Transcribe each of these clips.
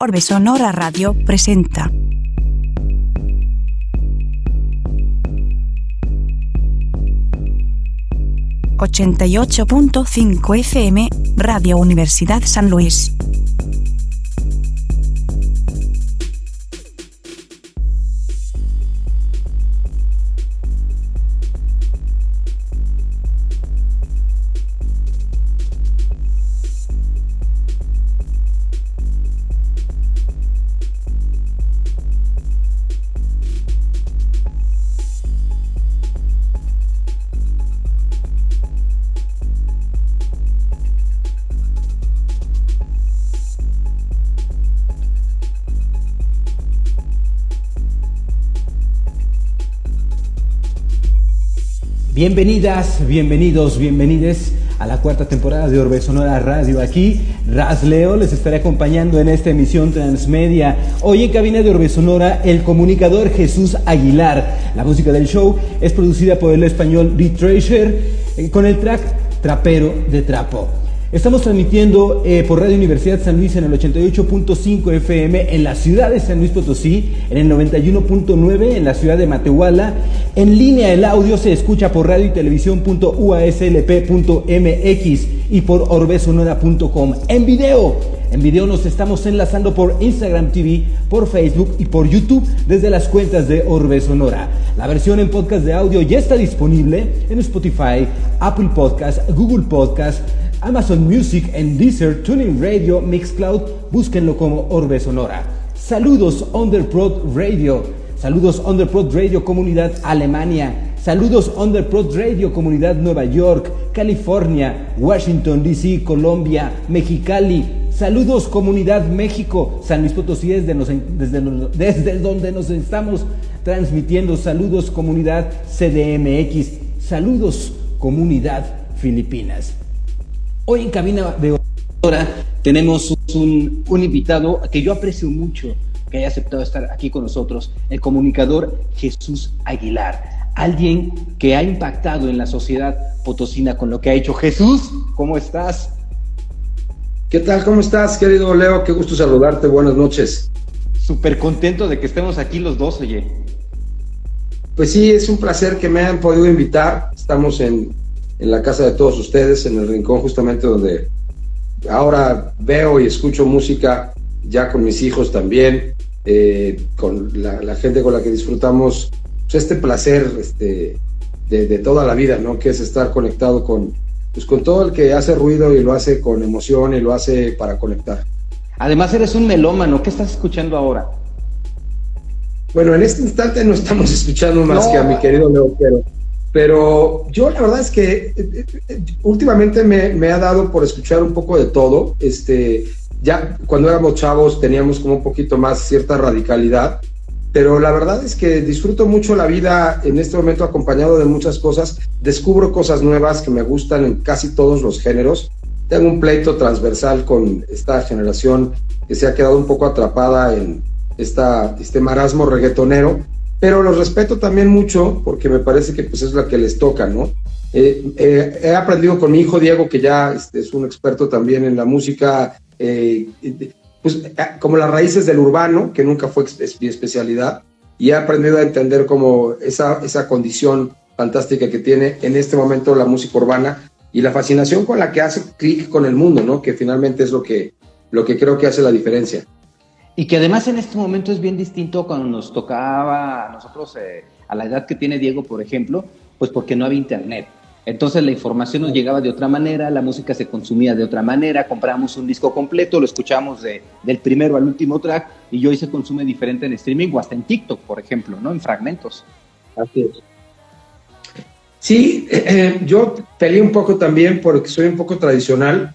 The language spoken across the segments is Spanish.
Orbe Sonora Radio presenta. ...88.5 FM, Radio Universidad San Luis. Bienvenidas, bienvenidos, bienvenides a la cuarta temporada de Orbe Sonora Radio. Aquí Raz Leo les estaré acompañando en esta emisión transmedia. Hoy en cabina de Orbe Sonora, el comunicador Jesús Aguilar. La música del show es producida por el español Beat Treasure eh, con el track Trapero de Trapo. Estamos transmitiendo eh, por Radio Universidad San Luis en el 88.5 FM en la ciudad de San Luis Potosí, en el 91.9 en la ciudad de Matehuala. En línea el audio se escucha por radio y televisión.uaslp.mx y por orbesonora.com. En video, en video nos estamos enlazando por Instagram TV, por Facebook y por YouTube desde las cuentas de Orbe Sonora. La versión en podcast de audio ya está disponible en Spotify, Apple Podcast, Google Podcast, Amazon Music en Deezer, Tuning Radio, Mixcloud, búsquenlo como Orbe Sonora. Saludos Underprod Radio, saludos Underprod Radio Comunidad Alemania, saludos Underprod Radio Comunidad Nueva York, California, Washington DC, Colombia, Mexicali, saludos Comunidad México, San Luis Potosí desde, desde, desde donde nos estamos transmitiendo, saludos Comunidad CDMX, saludos Comunidad Filipinas. Hoy en cabina de hora tenemos un, invitado que yo aprecio mucho que haya aceptado estar aquí con nosotros, el comunicador Jesús Aguilar, alguien que ha impactado en la sociedad potosina con lo que ha hecho. Jesús, ¿cómo estás? ¿Qué tal? ¿Cómo estás, querido Leo? Qué gusto saludarte. Buenas noches. Súper contento de que estemos aquí los dos, oye. Pues sí, es un placer que me hayan podido invitar. Estamos en en la casa de todos ustedes, en el rincón justamente donde ahora veo y escucho música ya con mis hijos también, eh, con la, gente con la que disfrutamos pues, este placer este, de, toda la vida, ¿no? Que es estar conectado con, pues, con todo el que hace ruido y lo hace con emoción y lo hace para conectar. Además eres un melómano, ¿qué estás escuchando ahora? Bueno, en este instante no estamos escuchando más que a mi querido Leo pero yo la verdad es que eh, eh, últimamente me, ha dado por escuchar un poco de todo. Este, ya cuando éramos chavos teníamos como un poquito más cierta radicalidad, pero la verdad es que disfruto mucho la vida en este momento acompañado de muchas cosas. Descubro cosas nuevas que me gustan en casi todos los géneros. Tengo un pleito transversal con esta generación que se ha quedado un poco atrapada en esta, este marasmo reggaetonero pero los respeto también mucho porque me parece que pues es la que les toca, ¿no? Eh, eh, he aprendido con mi hijo Diego, que ya este, es un experto también en la música, eh, pues como las raíces del urbano, que nunca fue mi especialidad, y he aprendido a entender como esa, esa condición fantástica que tiene en este momento la música urbana y la fascinación con la que hace clic con el mundo, ¿no? Que finalmente es lo que, lo que creo que hace la diferencia. Y que además en este momento es bien distinto cuando nos tocaba a nosotros, eh, a la edad que tiene Diego, por ejemplo, pues porque no había internet. Entonces la información nos llegaba de otra manera, la música se consumía de otra manera, comprábamos un disco completo, lo escuchamos de, del primero al último track y hoy se consume diferente en streaming o hasta en TikTok, por ejemplo, ¿no? En fragmentos. Así es. Sí, eh, eh, yo peleé un poco también porque soy un poco tradicional.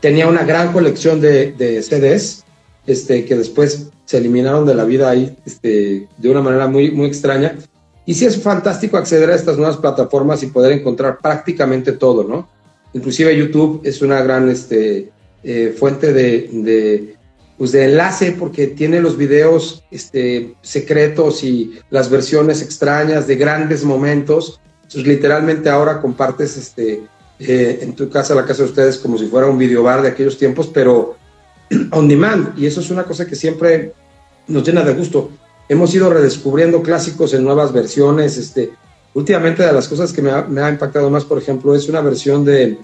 Tenía una gran colección de, de CDs este, que después se eliminaron de la vida ahí este, de una manera muy, muy extraña. Y sí es fantástico acceder a estas nuevas plataformas y poder encontrar prácticamente todo, ¿no? Inclusive YouTube es una gran este, eh, fuente pues de enlace porque tiene los videos este, secretos y las versiones extrañas de grandes momentos. Entonces, literalmente ahora compartes eh, en tu casa, la casa de ustedes, como si fuera un videobar de aquellos tiempos, pero on demand y eso es una cosa que siempre nos llena de gusto. Hemos ido redescubriendo clásicos en nuevas versiones. Este, últimamente de las cosas que me ha, impactado más, por ejemplo, es una versión de,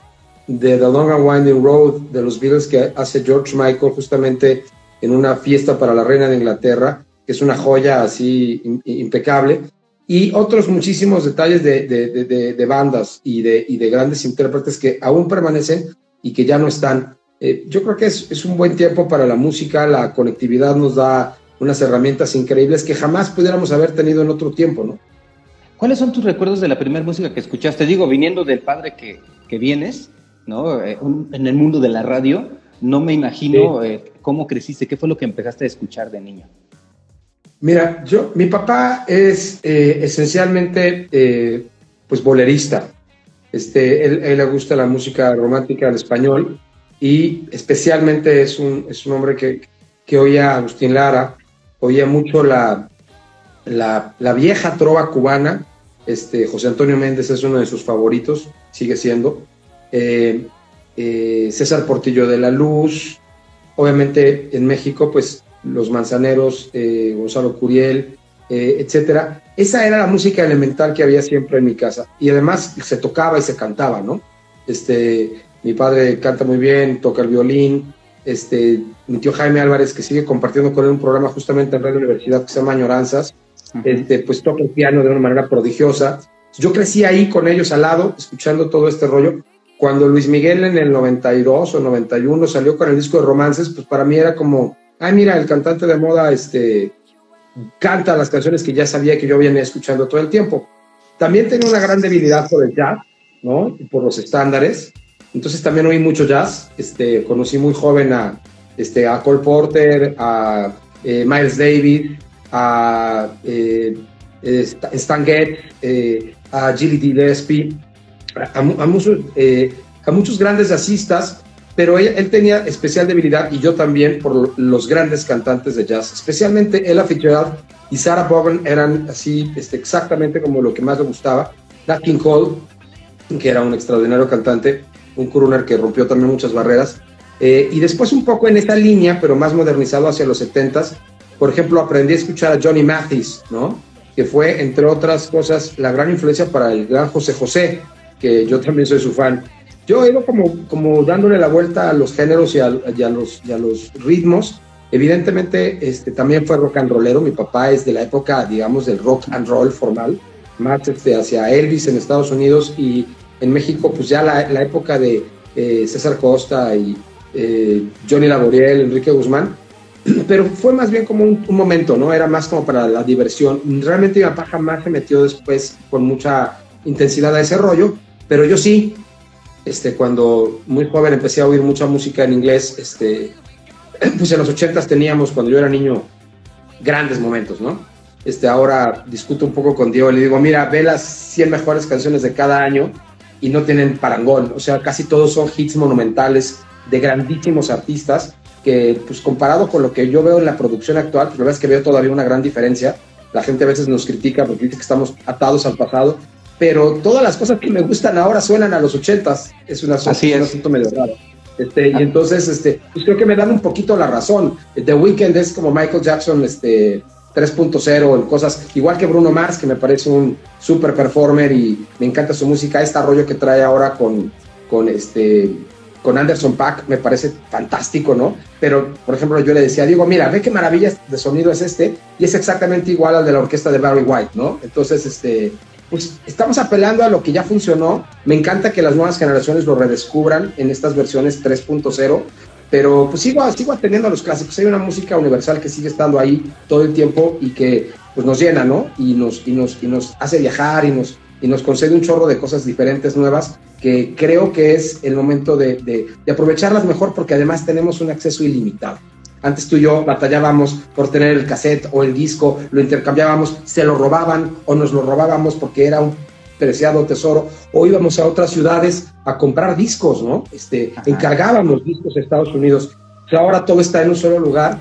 de The Long and Winding Road de los Beatles que hace George Michael justamente en una fiesta para la reina de Inglaterra, que es una joya así impecable y otros muchísimos detalles de, de, de, bandas y, y de, grandes intérpretes que aún permanecen y que ya no están. Eh, yo creo que es, es, un buen tiempo para la música, la conectividad nos da unas herramientas increíbles que jamás pudiéramos haber tenido en otro tiempo, ¿no? ¿Cuáles son tus recuerdos de la primera música que escuchaste? Digo, viniendo del padre que, que vienes, ¿no? Eh, en el mundo de la radio, no me imagino eh, cómo creciste, qué fue lo que empezaste a escuchar de niño. Mira, yo, mi papá es esencialmente pues bolerista. Este, él, él, le gusta la música romántica en español y especialmente es un, es un hombre que, que oía Agustín Lara, oía mucho la, la, la, vieja trova cubana. Este, José Antonio Méndez es uno de sus favoritos, sigue siendo. Eh, César Portillo de la Luz, obviamente en México, pues los Manzaneros, eh, Gonzalo Curiel, eh, etcétera. Esa era la música elemental que había siempre en mi casa. Y además se tocaba y se cantaba, ¿no? Este, mi padre canta muy bien, toca el violín. Este, mi tío Jaime Álvarez, que sigue compartiendo con él un programa justamente en Radio Universidad que se llama Añoranzas, este, pues toca el piano de una manera prodigiosa. Yo crecí ahí con ellos al lado, escuchando todo este rollo. Cuando Luis Miguel en el 92 o 91 salió con el disco de romances, pues para mí era como ay, mira, el cantante de moda este, canta las canciones que ya sabía que yo venía escuchando todo el tiempo. También tenía una gran debilidad por el jazz, ¿no? por los estándares. Entonces también oí mucho jazz. Este, conocí muy joven a, este, a Cole Porter, a eh, Miles Davis, a eh, Stan Getz, eh, a Gilly Gillespie, a, a, muchos, a muchos grandes jazzistas pero él, tenía especial debilidad y yo también por los grandes cantantes de jazz, especialmente Ella Fitzgerald y Sarah Vaughan eran así este, exactamente como lo que más le gustaba. Nat King Cole, que era un extraordinario cantante, un crooner que rompió también muchas barreras. Eh, y después un poco en esa línea, pero más modernizado hacia los 70s, por ejemplo, aprendí a escuchar a Johnny Mathis, ¿no? que fue, entre otras cosas, la gran influencia para el gran José José, que yo también soy su fan. Yo he ido como, como dándole la vuelta a los géneros y a, los, a los ritmos. Evidentemente, este, también fue rock and rollero. Mi papá es de la época, digamos, del rock and roll formal, más este, hacia Elvis en Estados Unidos y en México, pues ya la, la época de eh, César Costa y eh, Johnny Laboriel, Enrique Guzmán. Pero fue más bien como un, un, momento, ¿no? Era más como para la diversión. Realmente mi papá jamás se metió después con mucha intensidad a ese rollo, pero yo sí, este, cuando muy joven empecé a oír mucha música en inglés, este, pues en los ochentas teníamos, cuando yo era niño, grandes momentos, ¿no? Este, ahora discuto un poco con Diego y le digo, mira, ve las 100 mejores canciones de cada año y no tienen parangón, o sea, casi todos son hits monumentales de grandísimos artistas que, pues comparado con lo que yo veo en la producción actual, pues la verdad es que veo todavía una gran diferencia. La gente a veces nos critica porque dice que estamos atados al pasado, pero todas las cosas que me gustan ahora suenan a los ochentas. Es, una, Así es un asunto medio raro. Este, y ah. entonces, este, pues creo que me dan un poquito la razón. The Weeknd es como Michael Jackson este, 3.0 en cosas, igual que Bruno Mars, que me parece un super performer y me encanta su música. Este rollo que trae ahora con, con, este, con Anderson Pack me parece fantástico, ¿no? Pero, por ejemplo, yo le decía, digo, mira, ve qué maravilla de sonido es este, y es exactamente igual al de la orquesta de Barry White, ¿no? Entonces, este, pues estamos apelando a lo que ya funcionó. Me encanta que las nuevas generaciones lo redescubran en estas versiones 3.0, pero pues sigo, sigo atendiendo a los clásicos. Hay una música universal que sigue estando ahí todo el tiempo y que pues nos llena, ¿no? Y nos, y nos, y nos hace viajar y nos, y nos concede un chorro de cosas diferentes, nuevas, que creo que es el momento de, de, de aprovecharlas mejor porque además tenemos un acceso ilimitado. Antes tú y yo batallábamos por tener el cassette o el disco, lo intercambiábamos, se lo robaban o nos lo robábamos porque era un preciado tesoro, o íbamos a otras ciudades a comprar discos, ¿no? Este, encargábamos discos a Estados Unidos. ahora todo está en un solo lugar.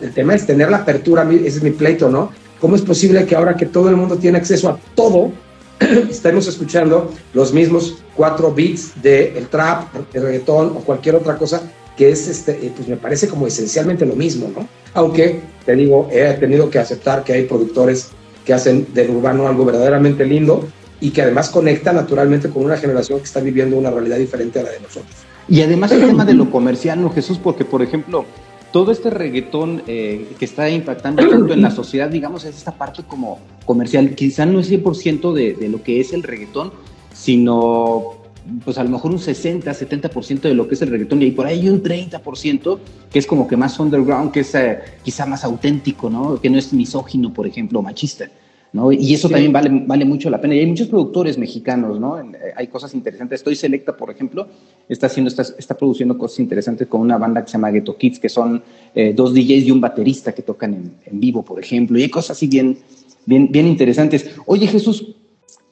El tema es tener la apertura, ese es mi pleito, ¿no? ¿Cómo es posible que ahora que todo el mundo tiene acceso a todo, estemos escuchando los mismos cuatro beats del el trap, el reggaetón o cualquier otra cosa que es, este, eh, pues me parece como esencialmente lo mismo, ¿no? Aunque, te digo, he tenido que aceptar que hay productores que hacen del urbano algo verdaderamente lindo y que además conecta naturalmente con una generación que está viviendo una realidad diferente a la de nosotros. Y además el tema de lo comercial, ¿no, Jesús? Porque, por ejemplo, todo este reggaetón eh, que está impactando tanto en la sociedad, digamos, es esta parte como comercial. Quizá no es 100% de, de lo que es el reggaetón, sino pues a lo mejor un 60, 70% de lo que es el reggaetón y por ahí un 30% que es como que más underground, que es eh, quizá más auténtico, ¿no? Que no es misógino, por ejemplo, machista. ¿No? Y eso también vale, vale mucho la pena. Y hay muchos productores mexicanos, ¿no? Eh, hay cosas interesantes. Estoy Selecta, por ejemplo, está, haciendo, está, está produciendo cosas interesantes con una banda que se llama Ghetto Kids, que son eh, dos DJs y un baterista que tocan en, en, vivo, por ejemplo. Y hay cosas así bien, bien, bien interesantes. Oye, Jesús,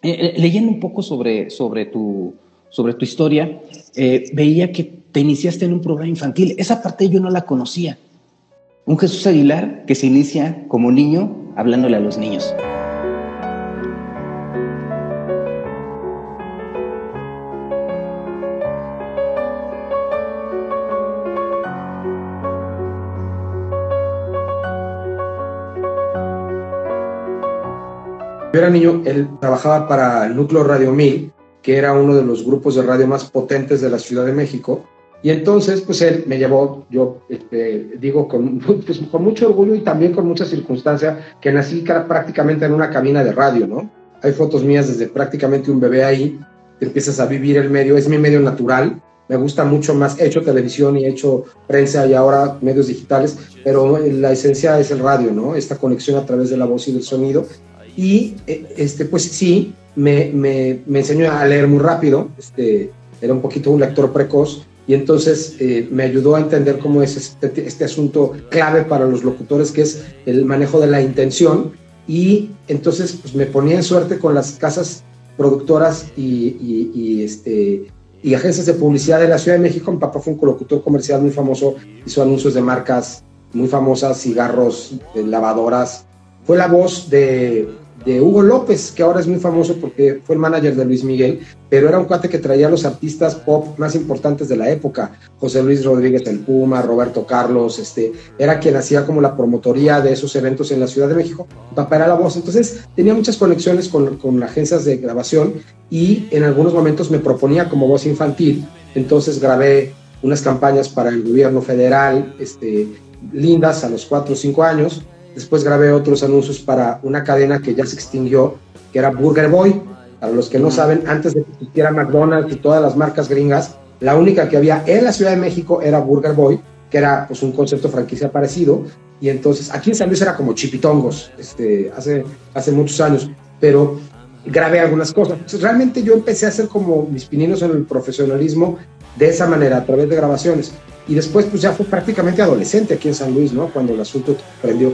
leyendo un poco sobre, sobre tu, sobre tu historia, eh, veía que te iniciaste en un programa infantil. Esa parte yo no la conocía. Un Jesús Aguilar que se inicia como niño hablándole a los niños. Era niño, él trabajaba para el Núcleo Radio 1000 que era uno de los grupos de radio más potentes de la Ciudad de México. Y entonces, pues él me llevó, yo este, digo, con, pues, con mucho orgullo y también con mucha circunstancia, que nací prácticamente en una cabina de radio, ¿no? Hay fotos mías desde prácticamente un bebé ahí, empiezas a vivir el medio, es mi medio natural, me gusta mucho más, he hecho televisión y he hecho prensa y ahora medios digitales, pero la esencia es el radio, ¿no? Esta conexión a través de la voz y del sonido. Y eh, este, pues sí, me, me, me, enseñó a leer muy rápido, este, era un poquito un lector precoz, y entonces eh, me ayudó a entender cómo es este, este, asunto clave para los locutores, que es el manejo de la intención, y entonces pues, me ponía en suerte con las casas productoras y, y, y, este, y agencias de publicidad de la Ciudad de México. Mi papá fue un locutor comercial muy famoso, hizo anuncios de marcas muy famosas, cigarros, lavadoras. Fue la voz de Hugo López, que ahora es muy famoso porque fue el manager de Luis Miguel, pero era un cuate que traía a los artistas pop más importantes de la época, José Luis Rodríguez el Puma, Roberto Carlos, este, era quien hacía como la promotoría de esos eventos en la Ciudad de México, papá era la voz, entonces tenía muchas conexiones con, con agencias de grabación y en algunos momentos me proponía como voz infantil, entonces grabé unas campañas para el gobierno federal, este, lindas a los 4 o 5 años, Después grabé otros anuncios para una cadena que ya se extinguió, que era Burger Boy. Para los que no saben, antes de que existiera McDonald's y todas las marcas gringas, la única que había en la Ciudad de México era Burger Boy, que era pues, un concepto franquicia parecido. Y entonces aquí en San Luis era como chipitongos, este, hace, hace muchos años. Pero grabé algunas cosas. Entonces, realmente yo empecé a hacer como mis pininos en el profesionalismo de esa manera, a través de grabaciones. Y después, pues ya fue prácticamente adolescente aquí en San Luis, ¿no? Cuando el asunto prendió.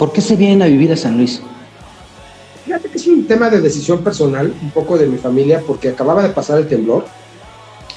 ¿Por qué se vienen a vivir a San Luis? Fíjate que es un tema de decisión personal, un poco de mi familia, porque acababa de pasar el temblor,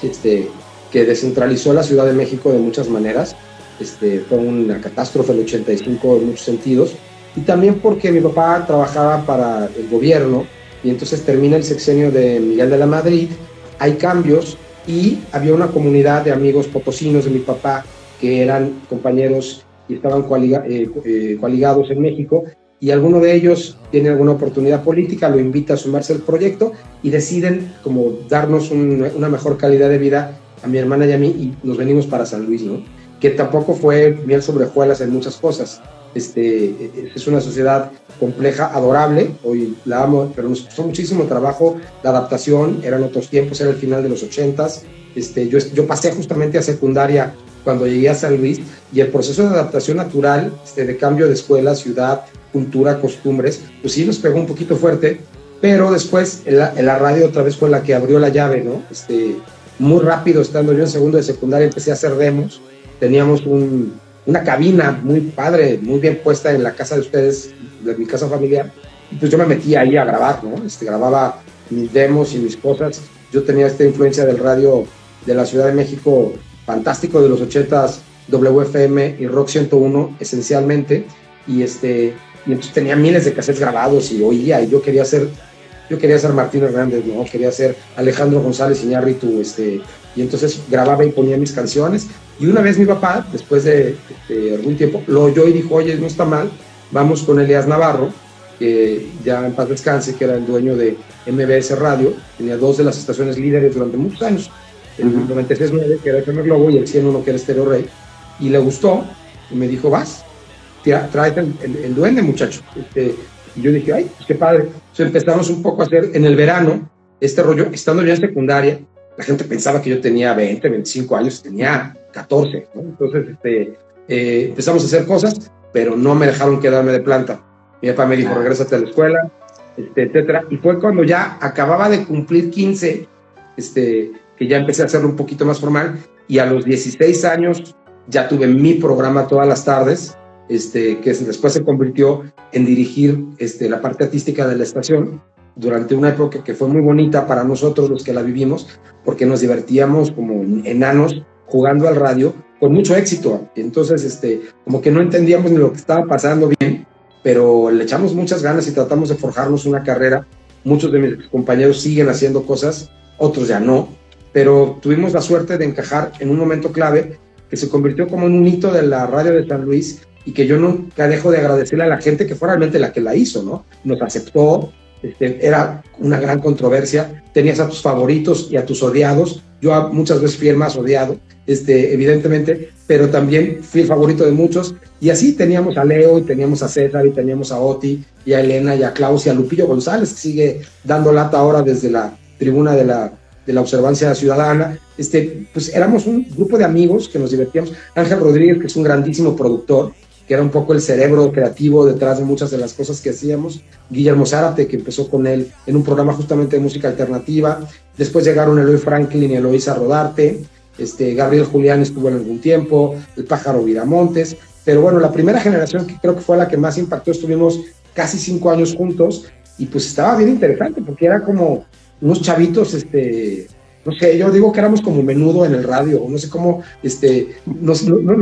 este, que descentralizó la Ciudad de México de muchas maneras. Este, fue una catástrofe el 85 en muchos sentidos. Y también porque mi papá trabajaba para el gobierno y entonces termina el sexenio de Miguel de la Madrid, hay cambios y había una comunidad de amigos potosinos de mi papá que eran compañeros y estaban eh, eh, coaligados en México y alguno de ellos tiene alguna oportunidad política, lo invita a sumarse al proyecto y deciden como darnos una mejor calidad de vida a mi hermana y a mí y nos venimos para San Luis, ¿no? Que tampoco fue miel sobre hojuelas en muchas cosas. Este, es una sociedad compleja, adorable, hoy la amo, pero nos costó muchísimo trabajo la adaptación, eran otros tiempos, era el final de los ochentas, este, yo, yo pasé justamente a secundaria cuando llegué a San Luis y el proceso de adaptación natural, este, de cambio de escuela, ciudad, cultura, costumbres, pues sí nos pegó un poquito fuerte, pero después la, la radio otra vez fue la que abrió la llave, ¿no? Este, muy rápido, estando yo en segundo de secundaria, empecé a hacer demos, teníamos un, una cabina muy padre, muy bien puesta en la casa de ustedes, de mi casa familiar, y pues yo me metí ahí a grabar, ¿no? Este, grababa mis demos y mis cosas, yo tenía esta influencia del radio de la Ciudad de México fantástico de los 80s, WFM y Rock 101 esencialmente, y este y entonces tenía miles de cassettes grabados y oía, y yo quería ser yo quería ser Martín Hernández, ¿no? Quería ser Alejandro González Iñárritu, este, y entonces grababa y ponía mis canciones. Y una vez mi papá, después de, algún tiempo, lo oyó y dijo, oye, no está mal, vamos con Elias Navarro, que ya en paz descanse, que era el dueño de MBS Radio, tenía dos de las estaciones líderes durante muchos años, el 96.9, que era primer Globo, y el 101, que era Stereo Rey, y le gustó, y me dijo, vas, tráete el, el, duende, muchacho. Este, y yo dije, ay, pues qué padre. Entonces empezamos un poco a hacer en el verano este rollo, estando yo en secundaria, la gente pensaba que yo tenía 20, 25 años, tenía 14, ¿no? Entonces este, eh, empezamos a hacer cosas, pero no me dejaron quedarme de planta. Mi papá me dijo, ah. regrésate a la escuela, este, etcétera. Y fue cuando ya acababa de cumplir 15, este, que ya empecé a hacerlo un poquito más formal, y a los 16 años ya tuve mi programa todas las tardes, este, que después se convirtió en dirigir este, la parte artística de la estación durante una época que fue muy bonita para nosotros los que la vivimos, porque nos divertíamos como enanos jugando al radio con mucho éxito. Entonces, este, como que no entendíamos ni lo que estaba pasando bien, pero le echamos muchas ganas y tratamos de forjarnos una carrera. Muchos de mis compañeros siguen haciendo cosas, otros ya no, pero tuvimos la suerte de encajar en un momento clave que se convirtió como en un hito de la radio de San Luis y que yo nunca dejo de agradecerle a la gente que fue realmente la que la hizo, ¿no? Nos aceptó, este, era una gran controversia, tenías a tus favoritos y a tus odiados, yo muchas veces fui el más odiado, este, evidentemente, pero también fui el favorito de muchos, y así teníamos a Leo, y teníamos a César, y teníamos a Oti, y a Elena, y a Klaus, y a Lupillo González, que sigue dando lata ahora desde la tribuna de la, de la observancia ciudadana, este, pues éramos un grupo de amigos que nos divertíamos, Ángel Rodríguez, que es un grandísimo productor, que era un poco el cerebro creativo detrás de muchas de las cosas que hacíamos. Guillermo Zárate, que empezó con él en un programa justamente de música alternativa. Después llegaron Eloy Franklin y Eloisa Rodarte. Este, Gabriel Julián estuvo en algún tiempo, el pájaro Viramontes. Pero bueno, la primera generación que creo que fue la que más impactó, estuvimos casi cinco años juntos y pues estaba bien interesante porque era como unos chavitos este, no sé, yo digo que éramos como menudo en el radio, no sé cómo, este, no,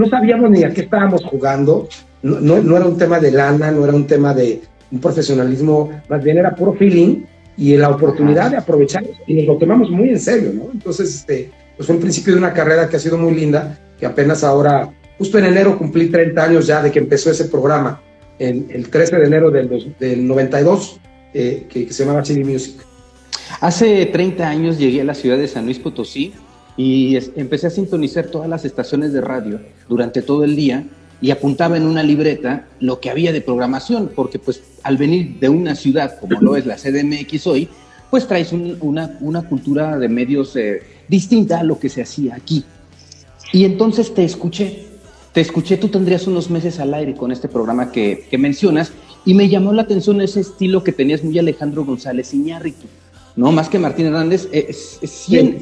sabíamos ni a qué estábamos jugando, no, era un tema de lana, no era un tema de un profesionalismo, más bien era puro feeling y la oportunidad de aprovechar y nos lo tomamos muy en serio, ¿no? Entonces, este, pues fue el principio de una carrera que ha sido muy linda, que apenas ahora, justo en enero cumplí 30 años ya de que empezó ese programa, en, el 13 de enero del, del 92, eh, que, que se llamaba Chili Music. Hace 30 años llegué a la ciudad de San Luis Potosí y empecé a sintonizar todas las estaciones de radio durante todo el día y apuntaba en una libreta lo que había de programación, porque pues al venir de una ciudad como lo es la CDMX hoy, pues traes una, una, cultura de medios eh, distinta a lo que se hacía aquí. Y entonces te escuché, te escuché, tú tendrías unos meses al aire con este programa que, mencionas, y me llamó la atención ese estilo que tenías muy Alejandro González Iñárritu. ¿No? Más que Martín Hernández, eh, sí, en,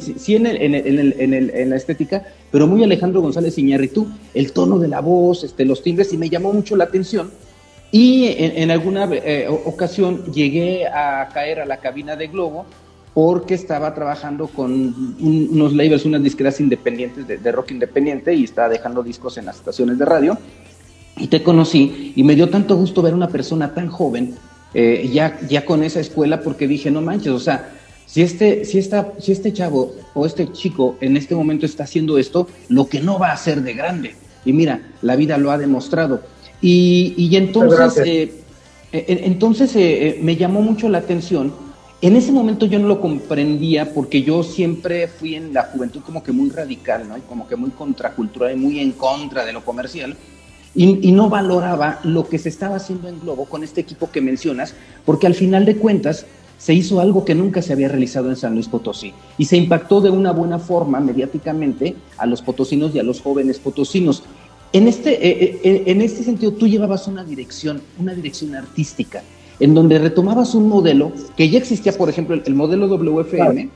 en, la estética, pero muy Alejandro González Iñárritu, el tono de la voz, este, los timbres, y me llamó mucho la atención. Y en, alguna eh, ocasión llegué a caer a la cabina de Globo porque estaba trabajando con unos labels, unas disqueras independientes de, de rock independiente y estaba dejando discos en las estaciones de radio. Y te conocí y me dio tanto gusto ver una persona tan joven eh, ya, ya con esa escuela porque dije, no manches, o sea, si este, si, esta, si este chavo o este chico en este momento está haciendo esto, lo que no va a hacer de grande. Y mira, la vida lo ha demostrado. Y, y entonces, eh, eh, entonces me llamó mucho la atención. En ese momento yo no lo comprendía porque yo siempre fui en la juventud como que muy radical, ¿no? Y como que muy contracultural y muy en contra de lo comercial y, no valoraba lo que se estaba haciendo en Globo con este equipo que mencionas, porque al final de cuentas se hizo algo que nunca se había realizado en San Luis Potosí y se impactó de una buena forma mediáticamente a los potosinos y a los jóvenes potosinos. En este, eh, eh, eh, en este sentido, tú llevabas una dirección, una dirección artística, en donde retomabas un modelo que ya existía, por ejemplo, el, modelo WFM,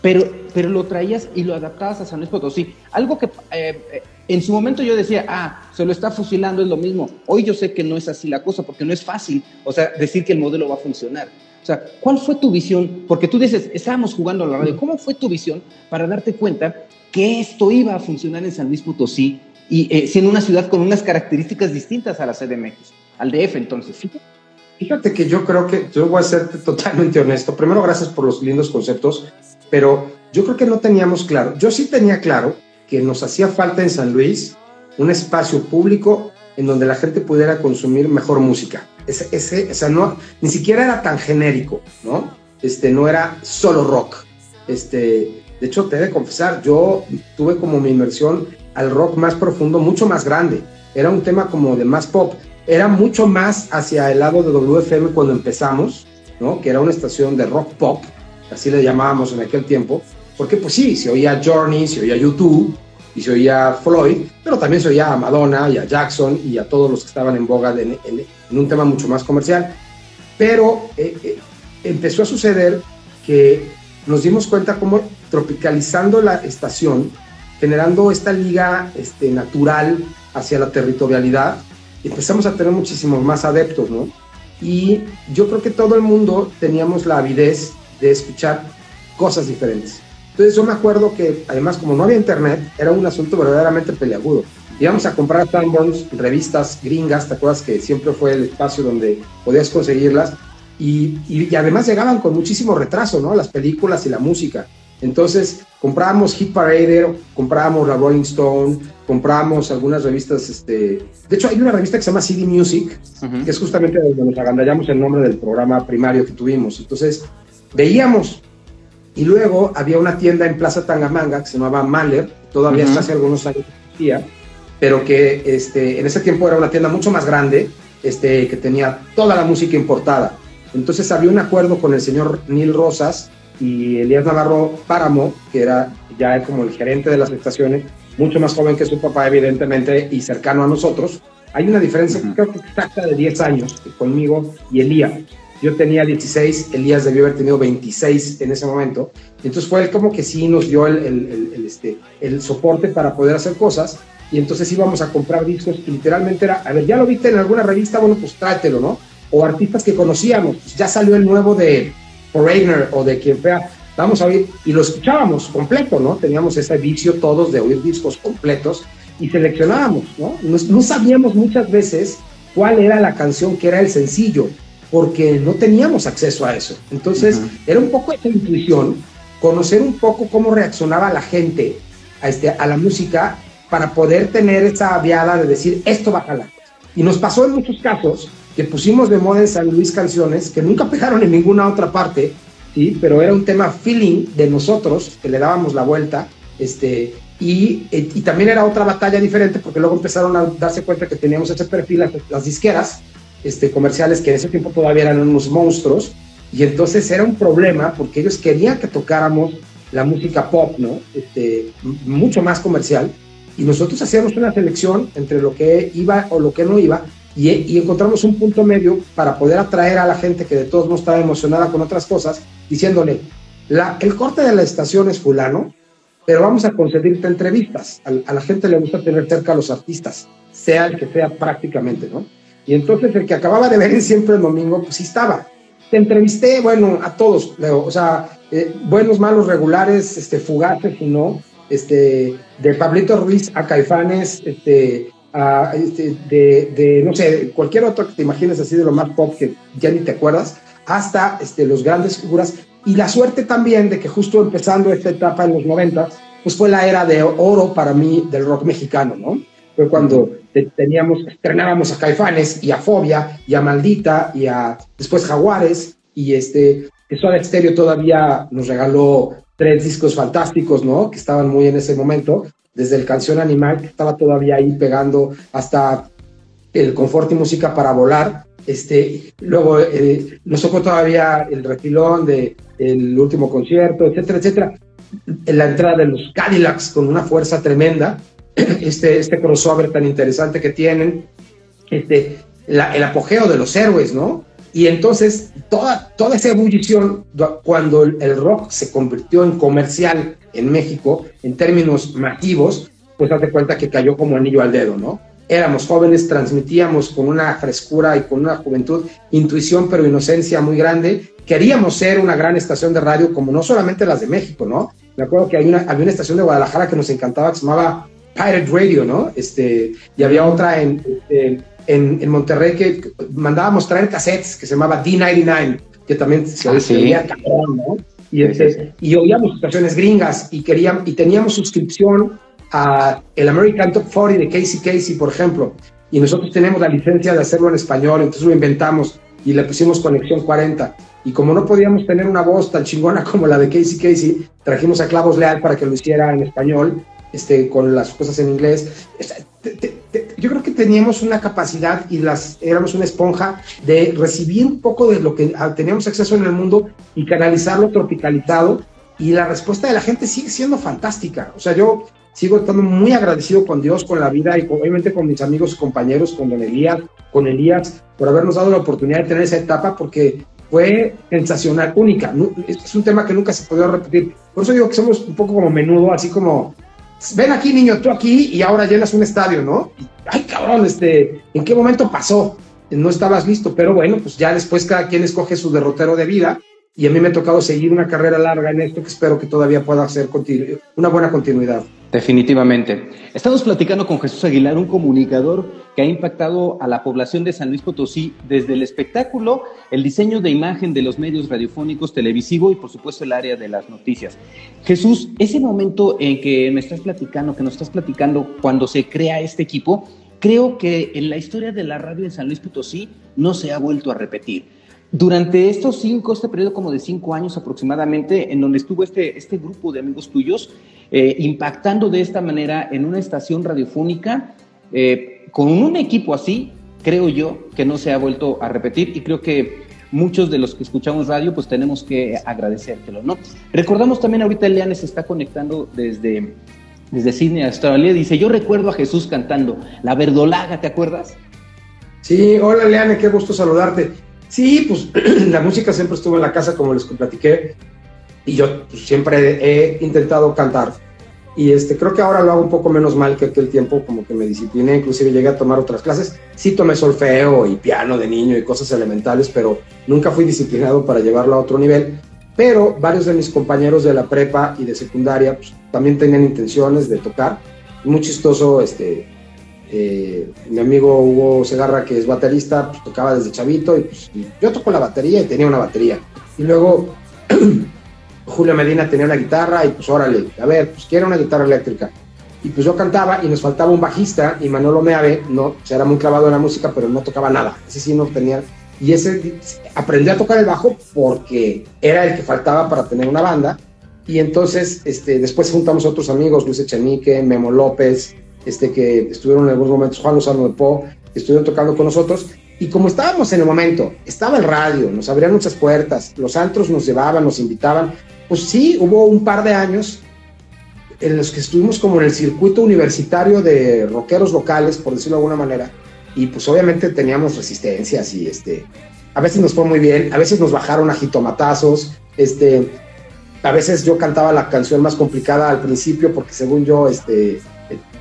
pero, pero lo traías y lo adaptabas a San Luis Potosí. Algo que en su momento yo decía, ah, se lo está fusilando, es lo mismo. Hoy yo sé que no es así la cosa, porque no es fácil, o sea, decir que el modelo va a funcionar. O sea, ¿cuál fue tu visión? Porque tú dices, estábamos jugando a la radio, ¿cómo fue tu visión para darte cuenta que esto iba a funcionar en San Luis Potosí y eh, siendo una ciudad con unas características distintas a la CDMX, al DF entonces? Fíjate que yo creo que, yo voy a ser totalmente honesto. Primero, gracias por los lindos conceptos. pero yo creo que no teníamos claro. Yo sí tenía claro que nos hacía falta en San Luis un espacio público en donde la gente pudiera consumir mejor música. Ese, ese, o no, ni siquiera era tan genérico, ¿no? Este, no era solo rock. Este, de hecho, te he de confesar, yo tuve como mi inmersión al rock más profundo, mucho más grande. Era un tema como de más pop. Era mucho más hacia el lado de WFM cuando empezamos, ¿no? Que era una estación de rock pop, así le llamábamos en aquel tiempo. Porque pues sí, se oía Journey, se oía YouTube, y se oía Floyd, pero también se oía a Madonna y a Jackson y a todos los que estaban en boga en, un tema mucho más comercial. Pero eh, eh, empezó a suceder que nos dimos cuenta cómo tropicalizando la estación, generando esta liga este, natural hacia la territorialidad, empezamos a tener muchísimos más adeptos, ¿no? Y yo creo que todo el mundo teníamos la avidez de escuchar cosas diferentes. Entonces yo me acuerdo que además como no había internet, era un asunto verdaderamente peleagudo. Íbamos a comprar Sanborns, revistas gringas, ¿te acuerdas que siempre fue el espacio donde podías conseguirlas? Y, y, además llegaban con muchísimo retraso, ¿no? Las películas y la música. Entonces comprábamos Hit Parade, comprábamos la Rolling Stone, comprábamos algunas revistas, este... De hecho hay una revista que se llama CD Music, que es justamente donde nos agandallamos el nombre del programa primario que tuvimos. Entonces veíamos y luego había una tienda en Plaza Tangamanga que se llamaba Mahler, todavía hasta hace algunos años existía, pero que este, en ese tiempo era una tienda mucho más grande, este, que tenía toda la música importada. Entonces había un acuerdo con el señor Neil Rosas y Elías Navarro Páramo, que era ya como el gerente de las estaciones, mucho más joven que su papá, evidentemente, y cercano a nosotros. Hay una diferencia, creo que exacta, de 10 años conmigo y Elías. Yo tenía 16, Elías debió haber tenido 26 en ese momento. Entonces fue él como que sí nos dio el, este, el soporte para poder hacer cosas. Y entonces íbamos a comprar discos y literalmente era, a ver, ya lo viste en alguna revista, bueno, pues tráetelo, ¿no? O artistas que conocíamos, pues ya salió el nuevo de Foreigner o de quien sea, vamos a oír, y lo escuchábamos completo, ¿no? Teníamos ese vicio todos de oír discos completos y seleccionábamos. No, no sabíamos muchas veces cuál era la canción que era el sencillo porque no teníamos acceso a eso. Entonces, era un poco esa intuición, conocer un poco cómo reaccionaba la gente a, este, a la música para poder tener esa viada de decir, esto va a jalar. Y nos pasó en muchos casos que pusimos de moda en San Luis canciones que nunca pegaron en ninguna otra parte, ¿sí? pero era un tema feeling de nosotros, que le dábamos la vuelta, este, y, y, también era otra batalla diferente porque luego empezaron a darse cuenta que teníamos ese perfil, las, las disqueras, este, comerciales que en ese tiempo todavía eran unos monstruos, y entonces era un problema porque ellos querían que tocáramos la música pop, ¿no? Este, mucho más comercial, y nosotros hacíamos una selección entre lo que iba o lo que no iba, y, y encontramos un punto medio para poder atraer a la gente que de todos modos estaba emocionada con otras cosas, diciéndole, la, el corte de la estación es fulano, pero vamos a concederte entrevistas. A, a, la gente le gusta tener cerca a los artistas, sea el que sea prácticamente, ¿no? Y entonces el que acababa de ver siempre el domingo, pues sí estaba. Te entrevisté, bueno, a todos, o sea, eh, buenos, malos, regulares, este, fugaces y no, este, de Pablito Ruiz a Caifanes, este, este, de, de, no sé, cualquier otro que te imagines así de lo más pop que ya ni te acuerdas, hasta este, los grandes figuras. Y la suerte también de que justo empezando esta etapa en los 90, pues fue la era de oro para mí del rock mexicano, ¿no? Fue cuando teníamos, estrenábamos a Caifanes y a Fobia y a Maldita y a después Jaguares y este, que Soda Stereo todavía nos regaló tres discos fantásticos, ¿no? Que estaban muy en ese momento, desde el Canción Animal, que estaba todavía ahí pegando, hasta el Confort y Música para Volar, este, luego eh, nos tocó todavía el refilón de el último concierto, etcétera, etcétera. La entrada de los Cadillacs con una fuerza tremenda, este, este crossover tan interesante que tienen, este, el apogeo de los héroes, ¿no? Y entonces toda, toda esa ebullición, cuando el, rock se convirtió en comercial en México, en términos masivos, pues hace cuenta que cayó como anillo al dedo, ¿no? Éramos jóvenes, transmitíamos con una frescura y con una juventud, intuición pero inocencia muy grande. Queríamos ser una gran estación de radio como no solamente las de México, ¿no? Me acuerdo que hay una, había una estación de Guadalajara que nos encantaba, que se llamaba Pirate Radio, ¿no? Este, y había otra en, en, en Monterrey que mandábamos traer cassettes que se llamaba D99, que también se ah, ¿no? y, este, y oíamos estaciones gringas y, queríamos, y teníamos suscripción a el American Top 40 de Casey Casey, por ejemplo, y nosotros tenemos la licencia de hacerlo en español, entonces lo inventamos y le pusimos Conexión 40. Y como no podíamos tener una voz tan chingona como la de Casey Casey, trajimos a Clavos Leal para que lo hiciera en español, este, con las cosas en inglés. Yo creo que teníamos una capacidad y las, éramos una esponja de recibir un poco de lo que teníamos acceso en el mundo y canalizarlo tropicalizado. Y la respuesta de la gente sigue siendo fantástica. O sea, yo sigo estando muy agradecido con Dios, con la vida y obviamente con mis amigos y compañeros, con Don Elías, con Elías, por habernos dado la oportunidad de tener esa etapa, porque fue sensacional, única. Es un tema que nunca se puede repetir. Por eso digo que somos un poco como menudo, así como, ven aquí niño, tú aquí y ahora llenas un estadio, ¿no? Ay, cabrón, este, ¿en qué momento pasó? No estabas listo, pero bueno, pues ya después cada quien escoge su derrotero de vida y a mí me ha tocado seguir una carrera larga en esto que espero que todavía pueda ser una buena continuidad. Definitivamente. Estamos platicando con Jesús Aguilar, un comunicador que ha impactado a la población de San Luis Potosí desde el espectáculo, el diseño de imagen de los medios radiofónicos, televisivo y por supuesto el área de las noticias. Jesús, ese momento en que me estás platicando, que nos estás platicando cuando se crea este equipo, creo que en la historia de la radio en San Luis Potosí no se ha vuelto a repetir. Durante estos cinco, este periodo como de cinco años aproximadamente, en donde estuvo este, este grupo de amigos tuyos, eh, impactando de esta manera en una estación radiofónica, eh, con un equipo así, creo yo que no se ha vuelto a repetir y creo que muchos de los que escuchamos radio, pues tenemos que agradecértelo, ¿no? Recordamos también ahorita Leane se está conectando desde, desde Sydney, Australia, dice, yo recuerdo a Jesús cantando La Verdolaga, ¿te acuerdas? Sí, hola Leane, qué gusto saludarte. Sí, pues la música siempre estuvo en la casa, como les platiqué, y yo siempre he intentado cantar. Y este, creo que ahora lo hago un poco menos mal que aquel tiempo, como que me discipliné, inclusive llegué a tomar otras clases. Sí tomé solfeo y piano de niño y cosas elementales, pero nunca fui disciplinado para llevarlo a otro nivel. Pero varios de mis compañeros de la prepa y de secundaria pues, también tenían intenciones de tocar. Muy chistoso, este, eh, mi amigo Hugo Segarra, que es baterista, pues, tocaba desde chavito y pues, yo toco la batería y tenía una batería. Y luego Julio Medina tenía una guitarra y pues órale, a ver, pues quiero una guitarra eléctrica. Y pues yo cantaba y nos faltaba un bajista y Manolo Meave, no, se era muy clavado en la música, pero no tocaba nada. Ese sí no tenía. Y ese aprendí a tocar el bajo porque era el que faltaba para tener una banda. Y entonces, este, después juntamos otros amigos, Luis Echenique, Memo López, este, que estuvieron en algunos momentos, Juan Lozano de Po, estuvieron tocando con nosotros. Y como estábamos en el momento, estaba el radio, nos abrían muchas puertas, los antros nos llevaban, nos invitaban. Pues sí, hubo un par de años en los que estuvimos como en el circuito universitario de rockeros locales, por decirlo de alguna manera. Y pues obviamente teníamos resistencias y este, a veces nos fue muy bien, a veces nos bajaron a jitomatazos, este, a veces yo cantaba la canción más complicada al principio porque según yo, este,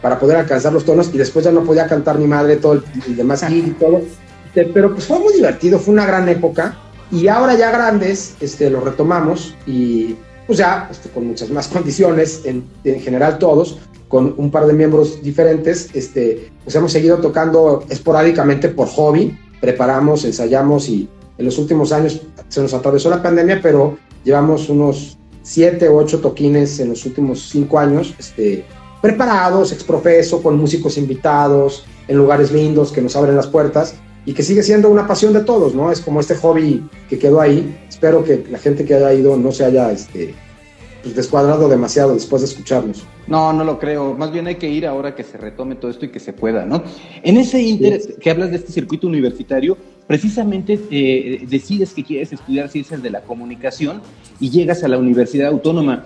para poder alcanzar los tonos y después ya no podía cantar mi madre todo el, demás y todo. Este, pero pues fue muy divertido, fue una gran época y ahora ya grandes este, lo retomamos y pues ya este, con muchas más condiciones, en, en, general todos, con un par de miembros diferentes, este, pues hemos seguido tocando esporádicamente por hobby, preparamos, ensayamos y en los últimos años se nos atravesó la pandemia, pero llevamos unos siete o ocho toquines en los últimos cinco años, este, preparados, exprofeso, con músicos invitados, en lugares lindos que nos abren las puertas y que sigue siendo una pasión de todos, ¿no? Es como este hobby que quedó ahí. Espero que la gente que haya ido no se haya este, pues, descuadrado demasiado después de escucharnos. No, no lo creo. Más bien hay que ir ahora que se retome todo esto y que se pueda, ¿no? En ese interés que hablas de este circuito universitario, precisamente eh, decides que quieres estudiar ciencias de la comunicación y llegas a la Universidad Autónoma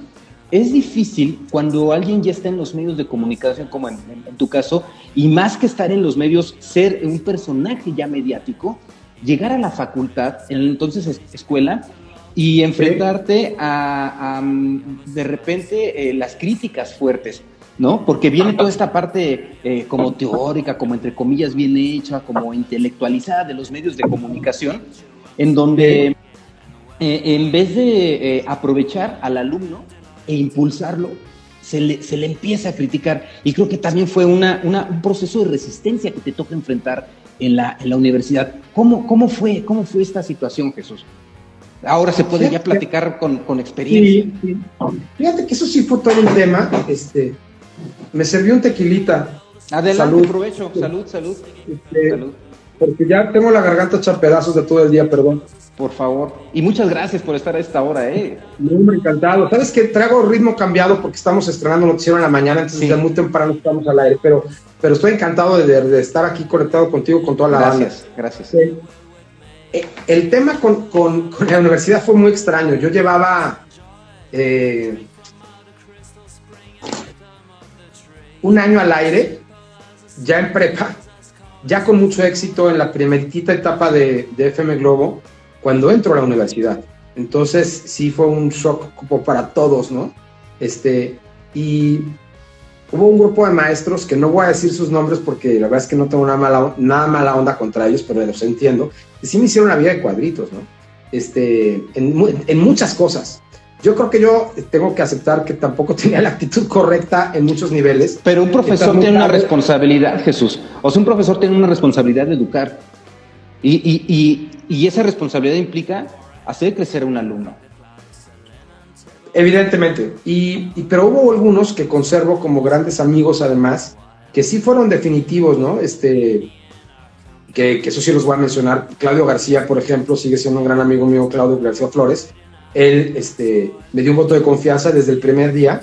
es difícil cuando alguien ya está en los medios de comunicación, como en, tu caso, y más que estar en los medios, ser un personaje ya mediático, llegar a la facultad, en entonces escuela, y enfrentarte a, de repente, eh, las críticas fuertes, ¿no? Porque viene toda esta parte eh, como teórica, como entre comillas bien hecha, como intelectualizada de los medios de comunicación, en donde eh, en vez de aprovechar al alumno, e impulsarlo, se le, se le, empieza a criticar. Y creo que también fue una, un proceso de resistencia que te toca enfrentar en la, en la universidad. ¿Cómo, cómo, fue, ¿Cómo fue esta situación, Jesús? Ahora se puede ya platicar con, con experiencia. Fíjate que eso sí fue todo un tema. Este, me sirvió un tequilita. Adelante, salud. provecho. Salud, salud. Este, salud. Porque ya tengo la garganta hecha pedazos de todo el día, perdón. Por favor. Y muchas gracias por estar a esta hora, ¿eh? Muy encantado. Sabes que traigo ritmo cambiado porque estamos estrenando noticiero en la mañana, entonces ya muy temprano estamos al aire, pero, pero estoy encantado de, estar aquí conectado contigo con toda la Gracias, gracias. Eh, el tema con, la universidad fue muy extraño. Yo llevaba eh, un año al aire, ya en prepa, ya con mucho éxito en la primerita etapa de, de FM Globo, cuando entro a la universidad. Entonces sí fue un shock para todos, ¿no? Este, y hubo un grupo de maestros que no voy a decir sus nombres porque la verdad es que no tengo nada mala, nada mala onda contra ellos, pero los entiendo. Y sí me hicieron la vida de cuadritos, ¿no? Este, en muchas cosas. Yo creo que yo tengo que aceptar que tampoco tenía la actitud correcta en muchos niveles. Pero un profesor tiene una responsabilidad, Jesús. O sea, un profesor tiene una responsabilidad de educar. Y, y, y, y esa responsabilidad implica hacer crecer a un alumno. Evidentemente, y, pero hubo algunos que conservo como grandes amigos además, que sí fueron definitivos, ¿no? Este, que, eso sí los voy a mencionar. Claudio García, por ejemplo, sigue siendo un gran amigo mío, Claudio García Flores. Él este, me dio un voto de confianza desde el primer día.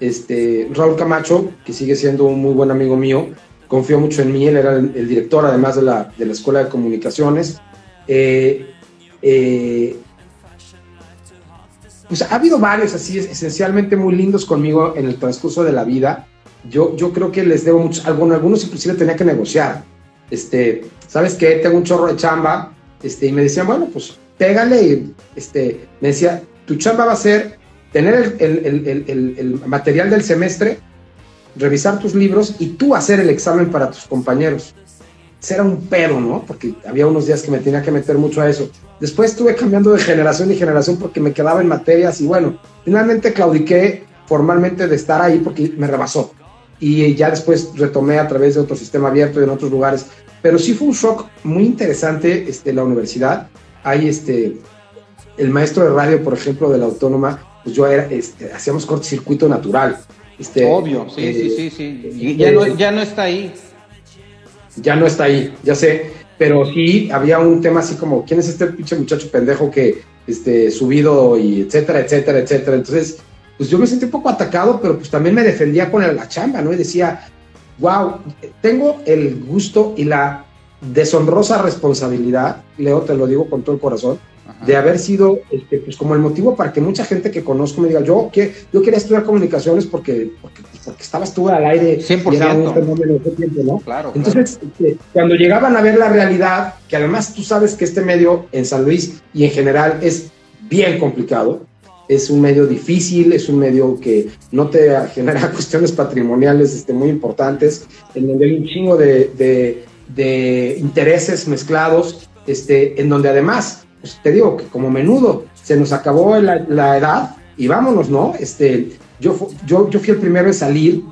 Este, Raúl Camacho, que sigue siendo un muy buen amigo mío, confió mucho en mí. Él era el, director, además de la, de la Escuela de Comunicaciones. Eh, eh, pues ha habido varios así esencialmente muy lindos conmigo en el transcurso de la vida. Yo, yo creo que les debo mucho, algunos, algunos inclusive tenía que negociar. Este, ¿sabes qué? Tengo un chorro de chamba. Este, y me decían, bueno, pues pégale. Y, este, me decía, tu chamba va a ser tener el, material del semestre, revisar tus libros y tú hacer el examen para tus compañeros. Era un pedo, ¿no? Porque había unos días que me tenía que meter mucho a eso. Después estuve cambiando de generación y generación porque me quedaba en materias y bueno, finalmente claudiqué formalmente de estar ahí porque me rebasó. Y ya después retomé a través de otro sistema abierto y en otros lugares. Pero sí fue un shock muy interesante este, la universidad. Hay este, el maestro de radio, por ejemplo, de la Autónoma, pues yo era, este, hacíamos cortocircuito natural. Este, Obvio, sí, sí, sí, sí. ya, no, ya no está ahí. Ya no está ahí, ya sé pero sí había un tema así como, ¿quién es este pinche muchacho pendejo que, este, subido y etcétera, etcétera, etcétera? Entonces, pues yo me sentí un poco atacado, pero pues también me defendía con la chamba, ¿no? Y decía, wow, tengo el gusto y la deshonrosa responsabilidad, Leo, te lo digo con todo el corazón, de haber sido este, pues como el motivo para que mucha gente que conozco me diga, yo, que, yo quería estudiar comunicaciones porque, porque, porque estabas tú al aire 100%. y era un fenómeno de tiempo, ¿no? Claro, Entonces, este, cuando llegaban a ver la realidad, que además tú sabes que este medio en San Luis y en general es bien complicado, es un medio difícil, es un medio que no te genera cuestiones patrimoniales este, muy importantes, en donde hay un chingo de, de, de intereses mezclados, este, en donde además pues te digo que como menudo se nos acabó la, edad y vámonos, ¿no? Este, yo, yo, yo fui el primero en salir,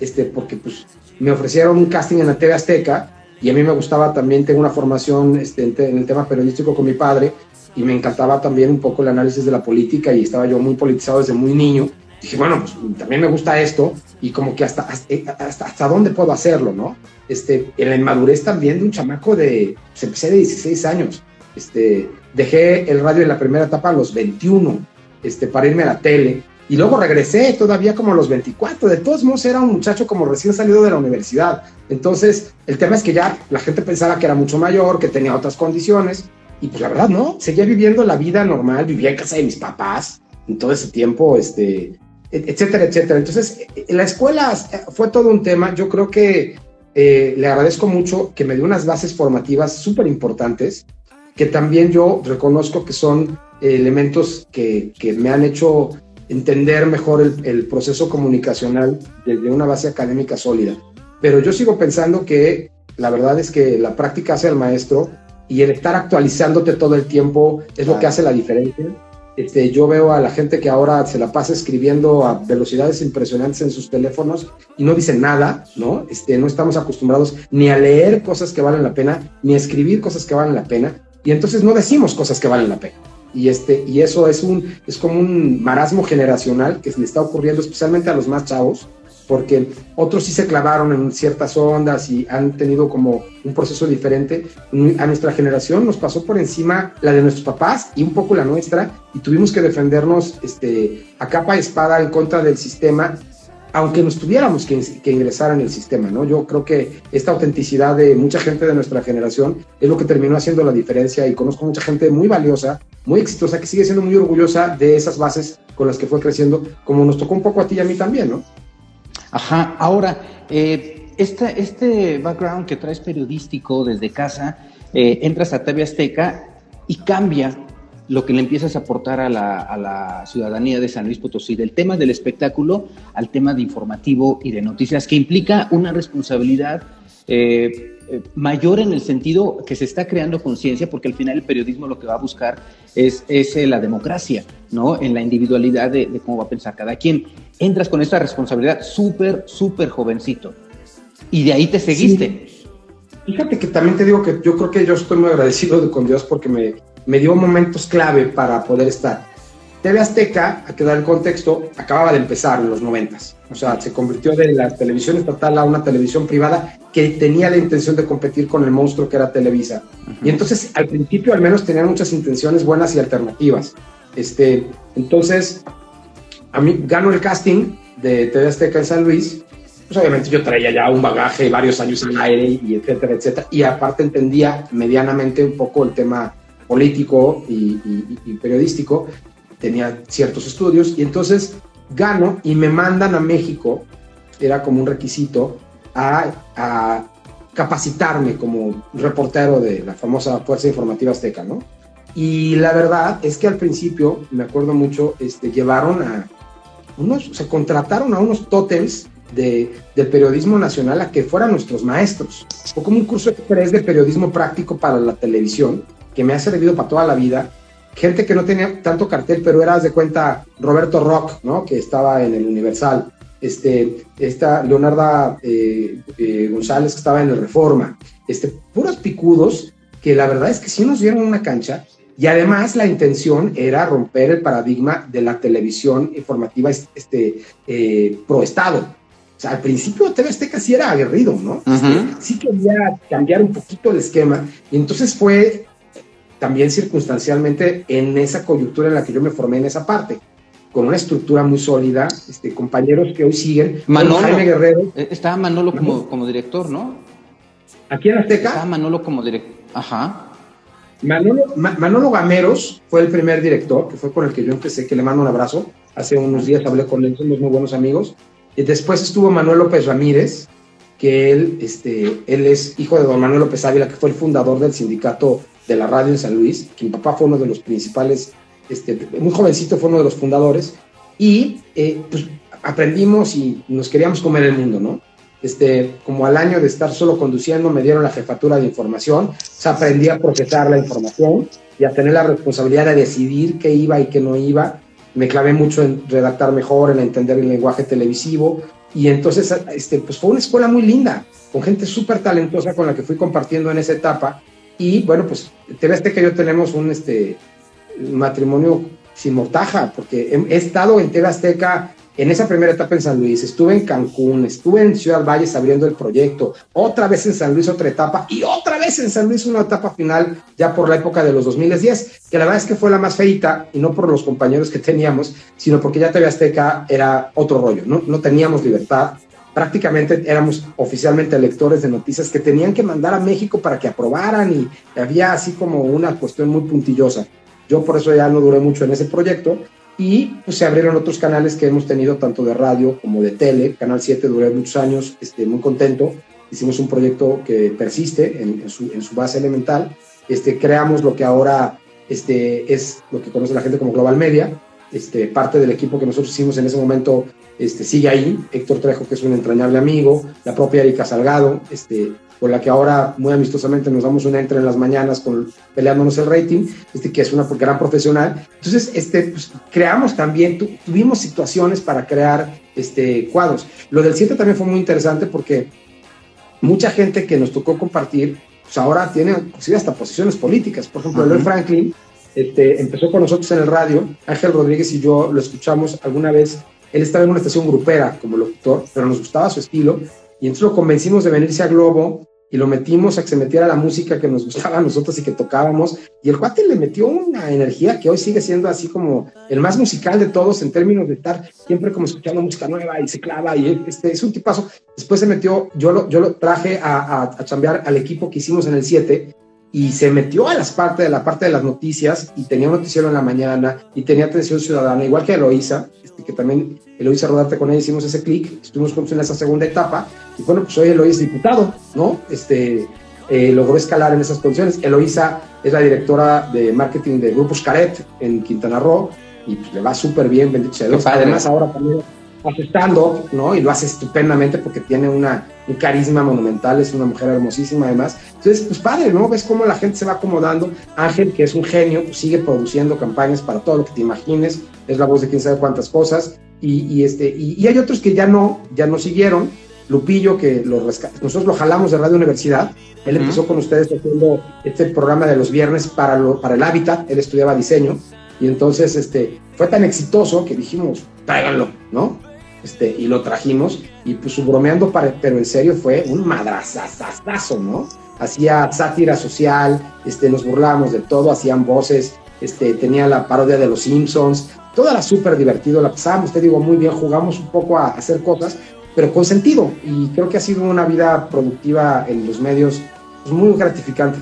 este, porque pues me ofrecieron un casting en la TV Azteca y a mí me gustaba también, tengo una formación este, en, el tema periodístico con mi padre y me encantaba también un poco el análisis de la política y estaba yo muy politizado desde muy niño. Dije, bueno, pues también me gusta esto y como que hasta, hasta, hasta, dónde puedo hacerlo, ¿no? Este, en la inmadurez también de un chamaco de, pues empecé de 16 años. Este, dejé el radio en la primera etapa a los 21, este, para irme a la tele. Y luego regresé todavía como a los 24. De todos modos, era un muchacho como recién salido de la universidad. Entonces, el tema es que ya la gente pensaba que era mucho mayor, que tenía otras condiciones. Y pues la verdad, no. Seguía viviendo la vida normal, vivía en casa de mis papás en todo ese tiempo, este, etcétera, etcétera. Entonces, la escuela fue todo un tema. Yo creo que eh, le agradezco mucho que me dio unas bases formativas súper importantes que también yo reconozco que son elementos que, que me han hecho entender mejor el, el, proceso comunicacional desde una base académica sólida. Pero yo sigo pensando que la verdad es que la práctica hace al maestro y el estar actualizándote todo el tiempo es lo que hace la diferencia. Este, yo veo a la gente que ahora se la pasa escribiendo a velocidades impresionantes en sus teléfonos y no dicen nada, ¿no? Este, no estamos acostumbrados ni a leer cosas que valen la pena, ni a escribir cosas que valen la pena y entonces no decimos cosas que valen la pena. Y, este, y eso es, un, es como un marasmo generacional que se le está ocurriendo especialmente a los más chavos, porque otros sí se clavaron en ciertas ondas y han tenido como un proceso diferente. A nuestra generación nos pasó por encima la de nuestros papás y un poco la nuestra, y tuvimos que defendernos este, a capa y espada en contra del sistema aunque nos tuviéramos que, ingresar en el sistema, ¿no? Yo creo que esta autenticidad de mucha gente de nuestra generación es lo que terminó haciendo la diferencia y conozco mucha gente muy valiosa, muy exitosa, que sigue siendo muy orgullosa de esas bases con las que fue creciendo, como nos tocó un poco a ti y a mí también, ¿no? Ajá, ahora, eh, este, este background que traes periodístico desde casa, eh, entras a TV Azteca y cambia lo que le empiezas a aportar a la, ciudadanía de San Luis Potosí, del tema del espectáculo al tema de informativo y de noticias, que implica una responsabilidad eh, eh, mayor en el sentido que se está creando conciencia, porque al final el periodismo lo que va a buscar es, eh, la democracia, ¿no? En la individualidad de, de, cómo va a pensar cada quien. Entras con esta responsabilidad súper, súper jovencito. Y de ahí te seguiste. Fíjate que también te digo que yo creo que yo estoy muy agradecido con Dios porque me, me dio momentos clave para poder estar. TV Azteca, a que dar el contexto, acababa de empezar en los noventas. O sea, se convirtió de la televisión estatal a una televisión privada que tenía la intención de competir con el monstruo que era Televisa. Y entonces, al principio, al menos tenían muchas intenciones buenas y alternativas. Este, entonces, a mí gano el casting de TV Azteca en San Luis. Pues obviamente yo traía ya un bagaje, varios años al aire y etcétera, etcétera. Y aparte entendía medianamente un poco el tema político y, periodístico, tenía ciertos estudios y entonces gano y me mandan a México, era como un requisito, a, capacitarme como reportero de la famosa Fuerza Informativa Azteca, ¿no? Y la verdad es que al principio, me acuerdo mucho, este, llevaron a unos, se contrataron a unos tótems de, del periodismo nacional a que fueran nuestros maestros. Fue como un curso express de periodismo práctico para la televisión que me ha servido para toda la vida. Gente que no tenía tanto cartel, pero eras de cuenta Roberto Rock, ¿no? Que estaba en el Universal. Este, esta Leonarda eh, eh, González que estaba en el Reforma. Este, puros picudos que la verdad es que sí nos dieron una cancha y además la intención era romper el paradigma de la televisión informativa este, eh, pro Estado. O sea, al principio TV Azteca sí era aguerrido, ¿no? Este, sí quería cambiar un poquito el esquema y entonces fue también circunstancialmente en esa coyuntura en la que yo me formé en esa parte, con una estructura muy sólida, este, compañeros que hoy siguen. Manolo, Jaime Guerrero. Eh, estaba Manolo como, como director, ¿no? Aquí en Azteca. Estaba Manolo como director. Ajá. Manolo, Gameros fue el primer director, que fue con el que yo empecé, que le mando un abrazo. Hace unos días hablé con él, somos muy buenos amigos. Y después estuvo Manuel López Ramírez, que él, este, él es hijo de don Manuel López Ávila, que fue el fundador del sindicato de la radio en San Luis, que mi papá fue uno de los principales, este, muy jovencito fue uno de los fundadores, y eh, pues aprendimos y nos queríamos comer el mundo, ¿no? Este, como al año de estar solo conduciendo, me dieron la jefatura de información, se aprendí a procesar la información y a tener la responsabilidad de decidir qué iba y qué no iba. Me clavé mucho en redactar mejor, en entender el lenguaje televisivo, y entonces este, pues fue una escuela muy linda, con gente súper talentosa con la que fui compartiendo en esa etapa y bueno, pues TV Azteca y yo tenemos un este, matrimonio sin mortaja, porque he, estado en TV Azteca en esa primera etapa en San Luis, estuve en Cancún, estuve en Ciudad Valles abriendo el proyecto, otra vez en San Luis otra etapa y otra vez en San Luis una etapa final ya por la época de los 2010, que la verdad es que fue la más feita y no por los compañeros que teníamos, sino porque ya TV Azteca era otro rollo, no, no teníamos libertad, prácticamente éramos oficialmente lectores de noticias que tenían que mandar a México para que aprobaran y había así como una cuestión muy puntillosa. Yo por eso ya no duré mucho en ese proyecto y pues se abrieron otros canales que hemos tenido tanto de radio como de tele. Canal 7 duré muchos años, este, muy contento. Hicimos un proyecto que persiste en, su, en su, base elemental. Este, creamos lo que ahora este, es lo que conoce la gente como Global Media. Este, parte del equipo que nosotros hicimos en ese momento este, sigue ahí, Héctor Trejo, que es un entrañable amigo, la propia Erika Salgado, este, con la que ahora muy amistosamente nos damos una entre en las mañanas con, peleándonos el rating, este, que es una gran profesional. Entonces, este, pues, creamos también, tuvimos situaciones para crear este, cuadros. Lo del 7 también fue muy interesante porque mucha gente que nos tocó compartir, pues ahora tiene inclusive hasta posiciones políticas. Por ejemplo, Eloy Franklin este, empezó con nosotros en el radio. Ángel Rodríguez y yo lo escuchamos alguna vez. Él estaba en una estación grupera como locutor, pero nos gustaba su estilo. Y entonces lo convencimos de venirse a Globo y lo metimos a que se metiera la música que nos gustaba a nosotros y que tocábamos. Y el cuate le metió una energía que hoy sigue siendo así como el más musical de todos en términos de estar siempre como escuchando música nueva y se clava. Y este, es un tipazo. Después se metió, yo lo, yo lo traje a, a, a chambear al equipo que hicimos en el 7 y se metió a las partes de la parte de las noticias y tenía un noticiero en la mañana y tenía atención ciudadana, igual que Eloisa, este, que también Eloisa Rodarte con ella hicimos ese clic, estuvimos juntos en esa segunda etapa y bueno, pues hoy Eloisa es diputado, ¿no? Este, eh, logró escalar en esas condiciones. Eloisa es la directora de marketing de Grupos Caret en Quintana Roo y pues le va súper bien, bendito sea Dios. Además ahora también hace ¿no? Y lo hace estupendamente porque tiene una, un carisma monumental, es una mujer hermosísima además. Entonces, pues padre, ¿no? Ves cómo la gente se va acomodando. Ángel, que es un genio, pues sigue produciendo campañas para todo lo que te imagines, es la voz de quién sabe cuántas cosas. Y, y este, y, y, hay otros que ya no, ya no siguieron. Lupillo, que lo nosotros lo jalamos de Radio Universidad. Él uh -huh. empezó con ustedes haciendo este programa de los viernes para, lo, para el hábitat. Él estudiaba diseño. Y entonces este, fue tan exitoso que dijimos, tráiganlo, ¿no? Este, y lo trajimos, y pues su bromeando, para, pero en serio fue un madrazazazazo, ¿no? Hacía sátira social, este, nos burlábamos de todo, hacían voces, este, tenía la parodia de los Simpsons, todo era súper divertido, la pasábamos, te digo, muy bien, jugamos un poco a hacer cosas, pero con sentido, y creo que ha sido una vida productiva en los medios pues, muy gratificante.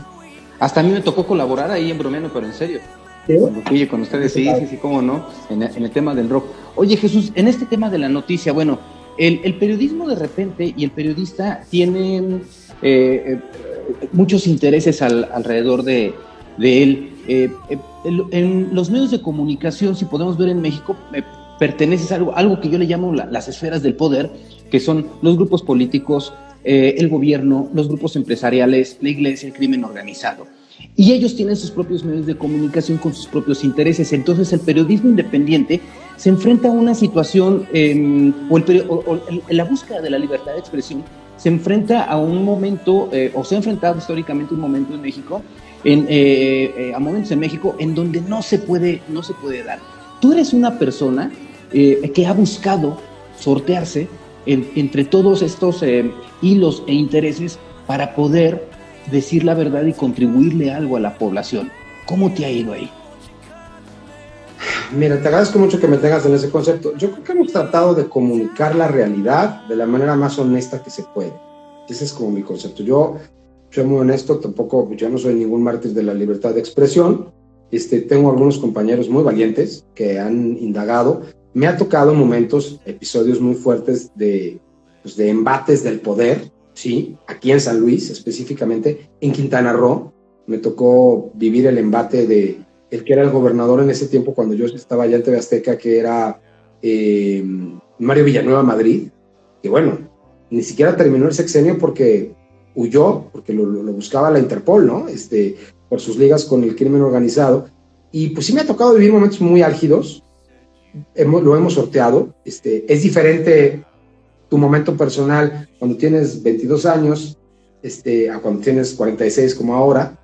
Hasta a mí me tocó colaborar ahí en Bromeando, pero en serio. ¿Sí? Con Lupillo, con ustedes, sí, sí, sí, cómo no, en, en, el tema del rock. Oye, Jesús, en este tema de la noticia, bueno, el, el periodismo de repente y el periodista tienen eh, eh, muchos intereses al, alrededor de, de él. Eh, en los medios de comunicación, si podemos ver en México, perteneces a algo, algo que yo le llamo la, las esferas del poder, que son los grupos políticos, el gobierno, los grupos empresariales, la iglesia, el crimen organizado. Y ellos tienen sus propios medios de comunicación con sus propios intereses. Entonces el periodismo independiente se enfrenta a una situación, eh, o, el, o, o, la búsqueda de la libertad de expresión, se enfrenta a un momento, eh, o se ha enfrentado históricamente un momento en México, eh, eh a momentos en México en donde no se puede, no se puede dar. Tú eres una persona eh, que ha buscado sortearse en, entre todos estos eh, hilos e intereses para poder decir la verdad y contribuirle algo a la población. ¿Cómo te ha ido ahí? Mira, te agradezco mucho que me tengas en ese concepto. Yo creo que hemos tratado de comunicar la realidad de la manera más honesta que se puede. Ese es como mi concepto. Yo soy muy honesto, tampoco, yo no soy ningún mártir de la libertad de expresión. Este, tengo algunos compañeros muy valientes que han indagado. Me ha tocado momentos, episodios muy fuertes de, pues, de embates del poder, sí, aquí en San Luis específicamente, en Quintana Roo, me tocó vivir el embate de el que era el gobernador en ese tiempo cuando yo estaba allá en TV Azteca, que era eh, Mario Villanueva Madrid, que bueno, ni siquiera terminó el sexenio porque huyó, porque lo, lo, buscaba la Interpol, ¿no? Este, por sus ligas con el crimen organizado. Y pues sí me ha tocado vivir momentos muy álgidos, lo hemos sorteado, este, es diferente tu momento personal cuando tienes 22 años este, a cuando tienes 46 como ahora,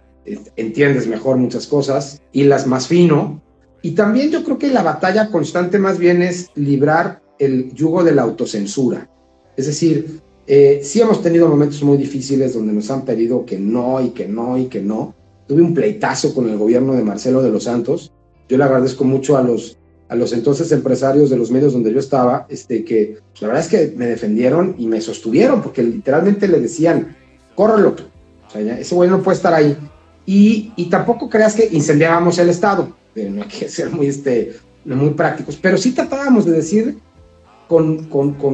entiendes mejor muchas cosas, y las más fino. Y también yo creo que la batalla constante más bien es librar el yugo de la autocensura. Es decir, eh, sí hemos tenido momentos muy difíciles donde nos han pedido que no y que no y que no. Tuve un pleitazo con el gobierno de Marcelo de los Santos. Yo le agradezco mucho a los a los entonces empresarios de los medios donde yo estaba, este, que la verdad es que me defendieron y me sostuvieron, porque literalmente le decían, córrelo, o sea, ya, ese güey no puede estar ahí. Y, y, tampoco creas que incendiábamos el Estado, eh, no hay que ser muy, este, muy prácticos, pero sí tratábamos de decir con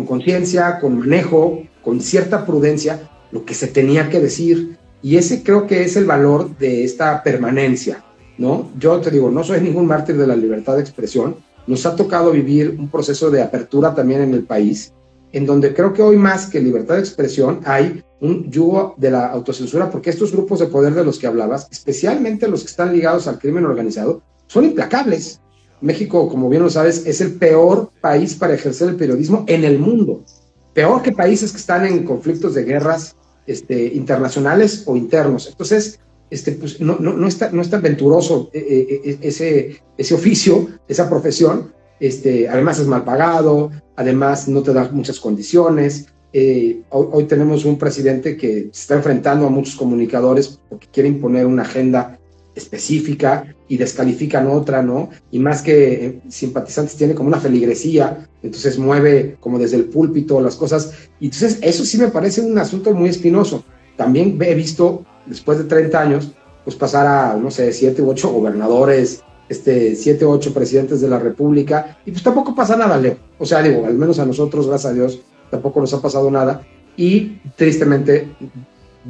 conciencia, con, con manejo, con cierta prudencia, lo que se tenía que decir. Y ese creo que es el valor de esta permanencia, ¿no? Yo te digo, no soy ningún mártir de la libertad de expresión, nos ha tocado vivir un proceso de apertura también en el país, en donde creo que hoy más que libertad de expresión hay un yugo de la autocensura, porque estos grupos de poder de los que hablabas, especialmente los que están ligados al crimen organizado, son implacables. México, como bien lo sabes, es el peor país para ejercer el periodismo en el mundo. Peor que países que están en conflictos de guerras este, internacionales o internos. Entonces, este, pues no, no, no, está, no es tan venturoso eh, eh, eh, ese, ese oficio, esa profesión, este, además es mal pagado, además no te da muchas condiciones. hoy, hoy, tenemos un presidente que se está enfrentando a muchos comunicadores porque quiere imponer una agenda específica y descalifican otra, ¿no? Y más que simpatizantes tiene como una feligresía, entonces mueve como desde el púlpito las cosas. Y entonces eso sí me parece un asunto muy espinoso. También he visto después de 30 años, pues pasar a, no sé, 7 u 8 gobernadores, este, 7 u 8 presidentes de la República, y pues tampoco pasa nada, Leo. O sea, digo, al menos a nosotros, gracias a Dios, tampoco nos ha pasado nada, y tristemente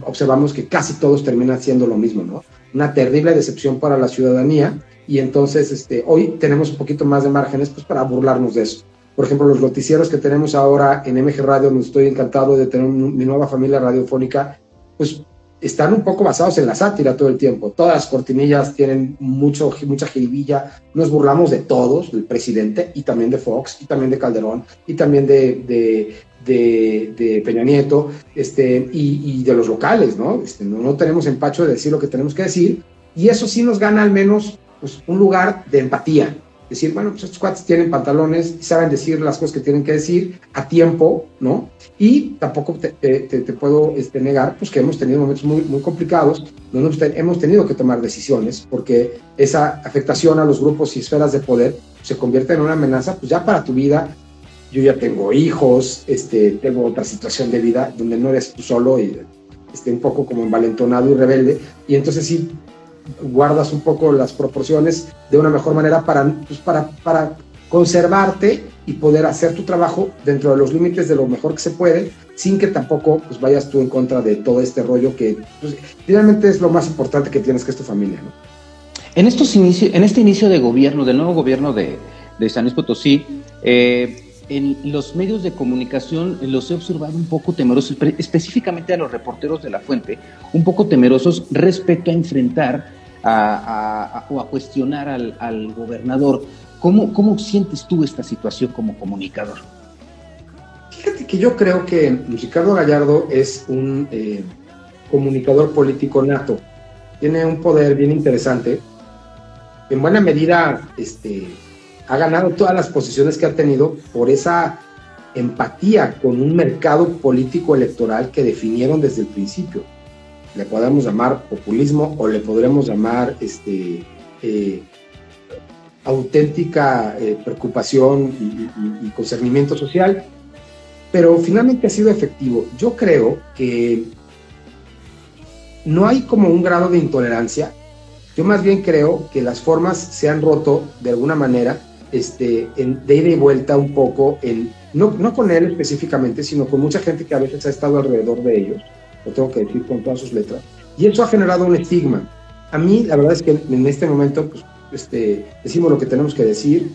observamos que casi todos terminan siendo lo mismo, ¿no? Una terrible decepción para la ciudadanía, y entonces este, hoy tenemos un poquito más de márgenes pues, para burlarnos de eso. Por ejemplo, los noticieros que tenemos ahora en MG Radio, donde estoy encantado de tener mi nueva familia radiofónica, pues están un poco basados en la sátira todo el tiempo. Todas las cortinillas tienen mucho, mucha jiribilla. Nos burlamos de todos, del presidente y también de Fox y también de Calderón y también de, de, de, Peña Nieto este, y, de los locales, ¿no? Este, ¿no? ¿no? tenemos empacho de decir lo que tenemos que decir y eso sí nos gana al menos pues, un lugar de empatía decir, bueno, pues estos cuates tienen pantalones y saben decir las cosas que tienen que decir a tiempo, ¿no? Y tampoco te, puedo este, negar, pues que hemos tenido momentos muy, muy complicados, donde hemos tenido que tomar decisiones, porque esa afectación a los grupos y esferas de poder se convierte en una amenaza, pues ya para tu vida. Yo ya tengo hijos, este, tengo otra situación de vida donde no eres tú solo y esté un poco como envalentonado y rebelde. Y entonces sí, guardas un poco las proporciones de una mejor manera para, pues, para, para conservarte y poder hacer tu trabajo dentro de los límites de lo mejor que se puede, sin que tampoco pues, vayas tú en contra de todo este rollo que pues, finalmente es lo más importante que tienes, que es tu familia. ¿no? En, estos inicio, en este inicio de gobierno, del nuevo gobierno de, de San Luis Potosí, eh, en los medios de comunicación los he observado un poco temerosos, específicamente a los reporteros de la fuente, un poco temerosos respecto a enfrentar a, o a cuestionar al, gobernador. ¿Cómo, ¿Cómo sientes tú esta situación como comunicador? Fíjate que yo creo que Ricardo Gallardo es un eh, comunicador político nato. Tiene un poder bien interesante. En buena medida, este, ha ganado todas las posiciones que ha tenido por esa empatía con un mercado político electoral que definieron desde el principio le podemos llamar populismo o le podremos llamar este, eh, auténtica eh, preocupación y, concernimiento social, pero finalmente ha sido efectivo. Yo creo que no hay como un grado de intolerancia. Yo más bien creo que las formas se han roto de alguna manera, este, en, de ida y vuelta un poco, no, no con él específicamente, sino con mucha gente que a veces ha estado alrededor de ellos lo tengo que decir con todas sus letras, y eso ha generado un estigma. A mí, la verdad es que en este momento, pues, este, decimos lo que tenemos que decir,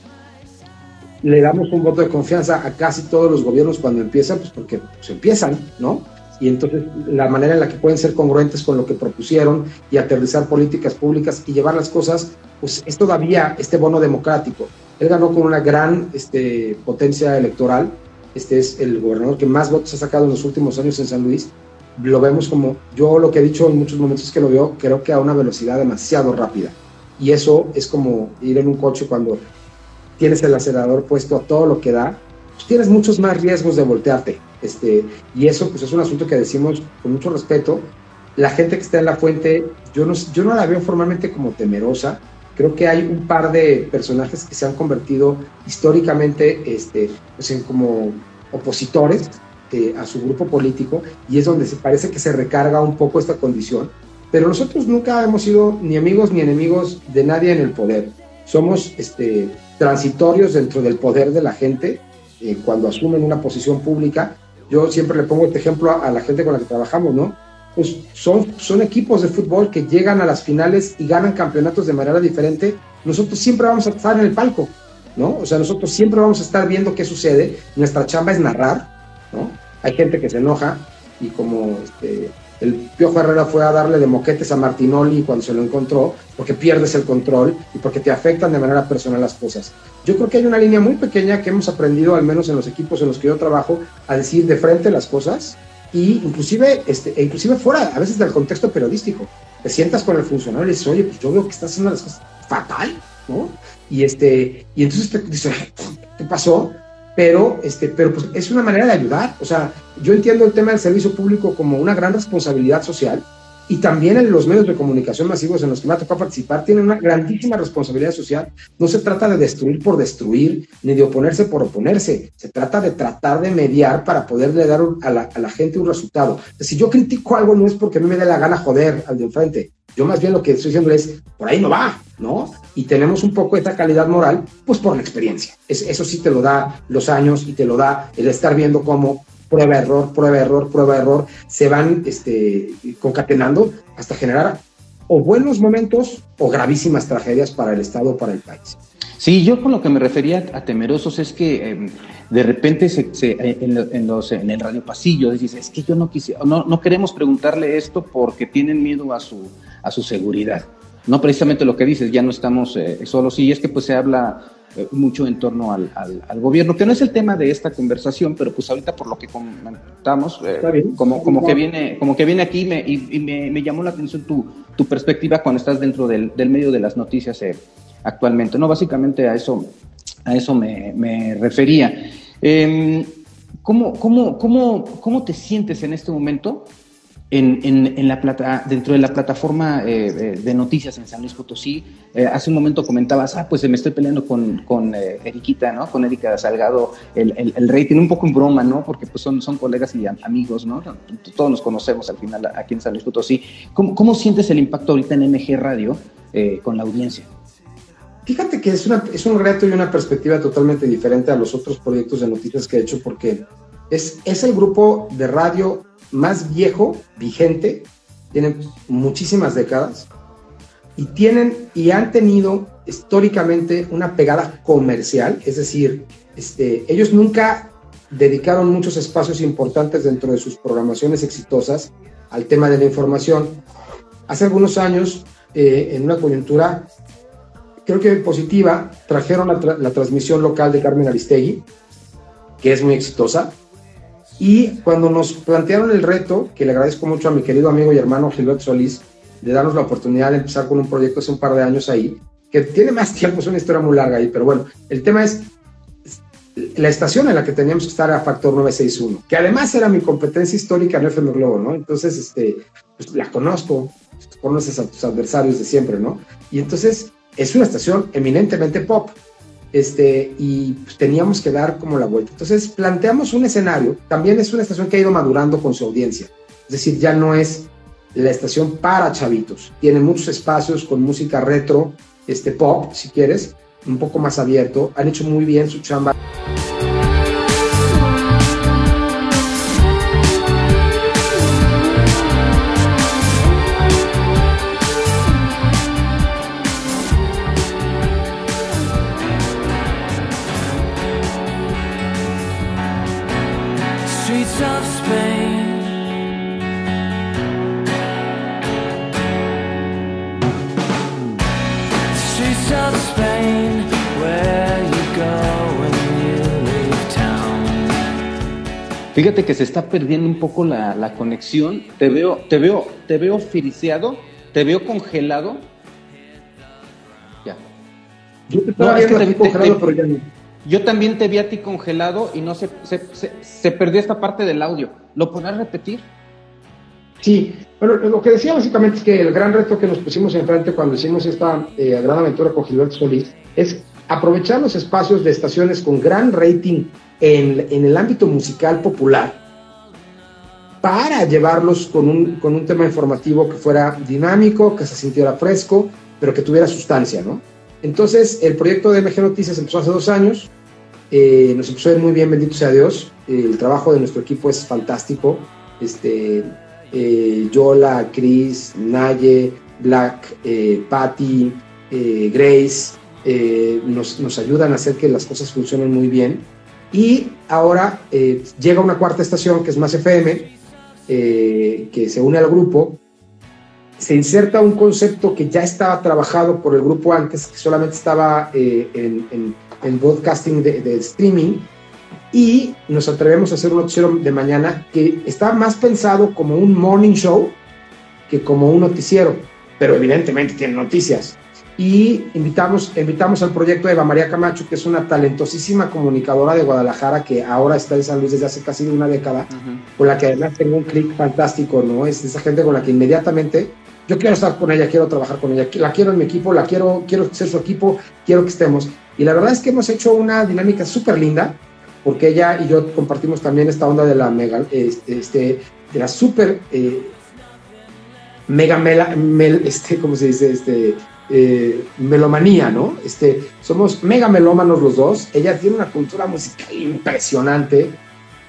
le damos un voto de confianza a casi todos los gobiernos cuando empiezan, pues porque pues, empiezan, ¿no? Y entonces la manera en la que pueden ser congruentes con lo que propusieron y aterrizar políticas públicas y llevar las cosas, pues es todavía este bono democrático. Él ganó con una gran este, potencia electoral, este es el gobernador que más votos ha sacado en los últimos años en San Luis, lo vemos como, yo lo que he dicho en muchos momentos es que lo veo, creo que a una velocidad demasiado rápida. Y eso es como ir en un coche cuando tienes el acelerador puesto a todo lo que da, pues tienes muchos más riesgos de voltearte. Este, y eso pues es un asunto que decimos con mucho respeto. La gente que está en la fuente, yo no, yo no la veo formalmente como temerosa. Creo que hay un par de personajes que se han convertido históricamente este, pues en como opositores a su grupo político y es donde se parece que se recarga un poco esta condición. Pero nosotros nunca hemos sido ni amigos ni enemigos de nadie en el poder. Somos este, transitorios dentro del poder de la gente eh, cuando asumen una posición pública. Yo siempre le pongo este ejemplo a, la gente con la que trabajamos, ¿no? Pues son, son equipos de fútbol que llegan a las finales y ganan campeonatos de manera diferente. Nosotros siempre vamos a estar en el palco, ¿no? O sea, nosotros siempre vamos a estar viendo qué sucede. Nuestra chamba es narrar, ¿no? Hay gente que se enoja y como este, el Piojo Herrera fue a darle de moquetes a Martinoli cuando se lo encontró, porque pierdes el control y porque te afectan de manera personal las cosas. Yo creo que hay una línea muy pequeña que hemos aprendido, al menos en los equipos en los que yo trabajo, a decir de frente las cosas y inclusive, este, e inclusive fuera, a veces del contexto periodístico. te sientas con el funcionario y dices, oye, pues yo veo que estás haciendo las cosas fatal, ¿no? Y, este, y entonces te dice, ¿qué pasó? Pero, este, pero pues es una manera de ayudar. O sea, yo entiendo el tema del servicio público como una gran responsabilidad social, y también en los medios de comunicación masivos en los que me ha tocado participar tienen una grandísima responsabilidad social. No se trata de destruir por destruir, ni de oponerse por oponerse. Se trata de tratar de mediar para poderle dar a la, a la gente un resultado. Si yo critico algo no es porque a mí me dé la gana joder al de enfrente. Yo más bien lo que estoy diciendo es, por ahí no va, ¿no? Y tenemos un poco esta calidad moral, pues por la experiencia. Es, eso sí te lo da los años y te lo da el estar viendo cómo prueba, error, prueba, error, prueba, error, se van este, concatenando hasta generar o buenos momentos o gravísimas tragedias para el Estado o para el país. Sí, yo con lo que me refería a temerosos es que em, de repente se, en, los, en, el radio pasillo dices, es que yo no quisiera, no, no queremos preguntarle esto porque tienen miedo a su, a su seguridad. No precisamente lo que dices, ya no estamos eh, solos. Y es que pues se habla eh, mucho en torno al, al, gobierno, que no es el tema de esta conversación, pero pues ahorita por lo que comentamos, eh, como, como, que viene, como que viene aquí me, y, me, me, llamó la atención tu, tu, perspectiva cuando estás dentro del, del medio de las noticias eh, actualmente. No, básicamente a eso, a eso me, me refería. Eh, ¿cómo, cómo, cómo, ¿Cómo te sientes en este momento en, en, la plata, dentro de la plataforma eh, eh, de noticias en San Luis Potosí. Eh, hace un momento comentabas, ah, pues me estoy peleando con, con Eriquita, ¿no? Con Erika Salgado, el, el, el, rating, un poco en broma, ¿no? Porque pues son, son colegas y amigos, ¿no? Todos nos conocemos al final aquí en San Luis Potosí. ¿Cómo, cómo sientes el impacto ahorita en MG Radio con la audiencia? Fíjate que es, una, es un reto y una perspectiva totalmente diferente a los otros proyectos de noticias que he hecho porque es, es el grupo de radio más viejo, vigente, tienen muchísimas décadas y tienen y han tenido históricamente una pegada comercial, es decir, este, ellos nunca dedicaron muchos espacios importantes dentro de sus programaciones exitosas al tema de la información. Hace algunos años, eh, en una coyuntura, creo que positiva, trajeron la, la transmisión local de Carmen Aristegui, que es muy exitosa, y cuando nos plantearon el reto, que le agradezco mucho a mi querido amigo y hermano Gilberto Solís, de darnos la oportunidad de empezar con un proyecto hace un par de años ahí, que tiene más tiempo, es una historia muy larga ahí, pero bueno, el tema es la estación en la que teníamos que estar a Factor 961, que además era mi competencia histórica en FM Globo, ¿no? Entonces, este, pues la conozco, conoces a tus adversarios de siempre, ¿no? Y entonces es una estación eminentemente pop este, y teníamos que dar como la vuelta. Entonces planteamos un escenario, también es una estación que ha ido madurando con su audiencia, es decir, ya no es la estación para chavitos, tiene muchos espacios con música retro, este pop, si quieres, un poco más abierto, han hecho muy bien su chamba. Fíjate que se está perdiendo un poco la, la conexión. Te veo, te veo, te veo friciado, te veo congelado. Ya. Yo te estaba viendo te, congelado, pero ya no. Yo también te vi a ti congelado y no se, se, se, perdió esta parte del audio. ¿Lo podrás repetir? Sí, bueno, lo que decía básicamente es que el gran reto que nos pusimos enfrente cuando hicimos esta eh, gran aventura con Gilberto Solís es aprovechar los espacios de estaciones con gran rating en, el ámbito musical popular para llevarlos con un, con un tema informativo que fuera dinámico, que se sintiera fresco, pero que tuviera sustancia, ¿no? Entonces, el proyecto de MG Noticias empezó hace dos años, eh, nos empezó muy bien, bendito sea Dios, el trabajo de nuestro equipo es fantástico, este, eh, Yola, Chris, Naye, Black, eh, Patty, eh, Grace, nos, nos, ayudan a hacer que las cosas funcionen muy bien. Y ahora eh, llega una cuarta estación que es Más FM, eh, que se une al grupo. Se inserta un concepto que ya estaba trabajado por el grupo antes, que solamente estaba eh, en, en, en, broadcasting de, de, streaming. Y nos atrevemos a hacer un noticiero de mañana que está más pensado como un morning show que como un noticiero pero evidentemente tiene noticias. Y invitamos, invitamos al proyecto de Eva María Camacho, que es una talentosísima comunicadora de Guadalajara que ahora está en San Luis desde hace casi una década, con la que además tengo un clic fantástico, ¿no? Es esa gente con la que inmediatamente yo quiero estar con ella, quiero trabajar con ella, la quiero en mi equipo, la quiero, quiero ser su equipo, quiero que estemos. Y la verdad es que hemos hecho una dinámica súper linda, porque ella y yo compartimos también esta onda de la mega, este, este de la súper eh, mega mela, este, ¿cómo se dice? Este, eh, melomanía, ¿no? Este, somos mega melómanos los dos. Ella tiene una cultura musical impresionante.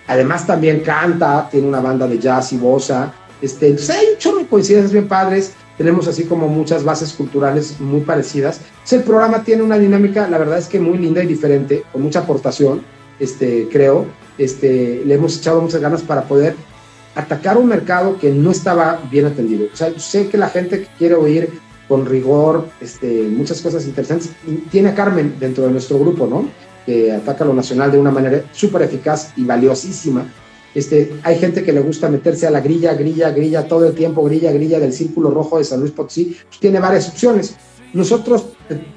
Además también canta, tiene una banda de jazz y bossa. Este, entonces hay un chorro de coincidencias bien padres. Tenemos así como muchas bases culturales muy parecidas. Entonces el programa tiene una dinámica, la verdad es que muy linda y diferente, con mucha aportación, este, creo. Este, le hemos echado muchas ganas para poder atacar un mercado que no estaba bien atendido. O sea, sé que la gente que quiere oír con rigor, este, muchas cosas interesantes. tiene a Carmen dentro de nuestro grupo, ¿no? Que ataca lo nacional de una manera súper eficaz y valiosísima. Este, hay gente que le gusta meterse a la grilla, grilla, grilla, todo el tiempo, grilla, grilla del Círculo Rojo de San Luis Potosí. Tiene varias opciones. Nosotros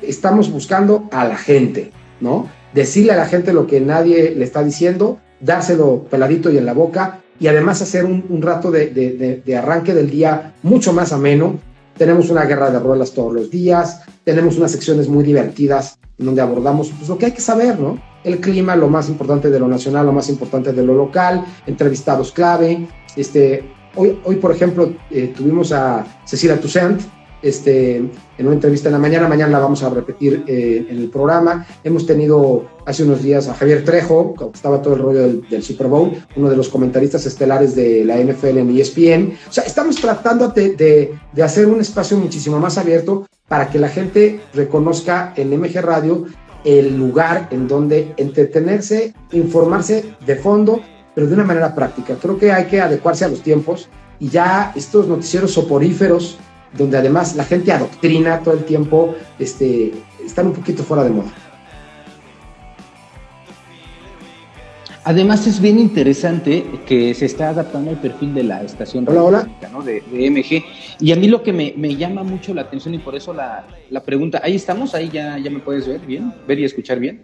estamos buscando a la gente, ¿no? Decirle a la gente lo que nadie le está diciendo, dárselo peladito y en la boca, y además hacer un, rato de, de, de, arranque del día mucho más ameno, tenemos una guerra de ruedas todos los días, tenemos unas secciones muy divertidas donde abordamos pues, lo que hay que saber, ¿no? El clima, lo más importante de lo nacional, lo más importante de lo local, entrevistados clave. Este, hoy, hoy por ejemplo, eh, tuvimos a Cecilia Toussaint, este, en una entrevista en la mañana, mañana la vamos a repetir eh, en el programa. Hemos tenido hace unos días a Javier Trejo, que estaba todo el rollo del, Super Bowl, uno de los comentaristas estelares de la NFL en ESPN. O sea, estamos tratando de, de, hacer un espacio muchísimo más abierto para que la gente reconozca en MG Radio el lugar en donde entretenerse, informarse de fondo, pero de una manera práctica. Creo que hay que adecuarse a los tiempos y ya estos noticieros soporíferos donde además la gente adoctrina todo el tiempo, este, están un poquito fuera de moda. Además es bien interesante que se está adaptando al perfil de la estación hola, ¿no? de, MG. Y a mí lo que me, llama mucho la atención y por eso la, pregunta, ahí estamos, ahí ya, ya me puedes ver bien, ver y escuchar bien.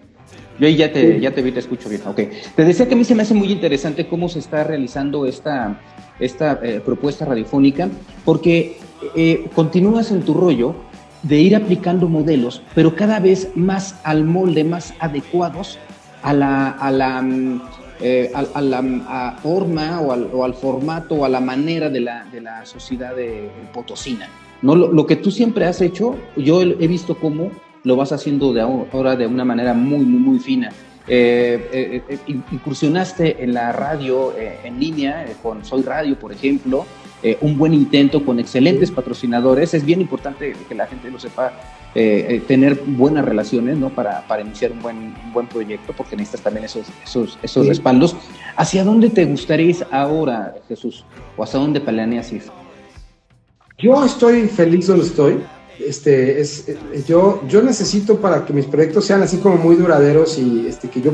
Yo ahí ya te, ya te vi, te escucho bien. Ok. Te decía que a mí se me hace muy interesante cómo se está realizando esta, esta eh, propuesta radiofónica, porque eh, continúas en tu rollo de ir aplicando modelos, pero cada vez más al molde, más adecuados a la, a la, mm, eh, a, la forma o al, formato o a la manera de la, de la sociedad de, potosina. ¿no? Lo, que tú siempre has hecho, yo he visto cómo lo vas haciendo de ahora de una manera muy, muy, muy fina. Eh, incursionaste en la radio en línea, con Soy Radio, por ejemplo, eh, un buen intento con excelentes patrocinadores. Es bien importante que la gente lo sepa, eh, eh, tener buenas relaciones ¿no? para, para iniciar un buen, buen proyecto, porque necesitas también esos, esos, esos respaldos. ¿Hacia dónde te gustaría ir ahora, Jesús? ¿O hasta dónde planeas ir? Yo estoy feliz donde estoy. Este, es, yo, yo necesito para que mis proyectos sean así como muy duraderos y este, que yo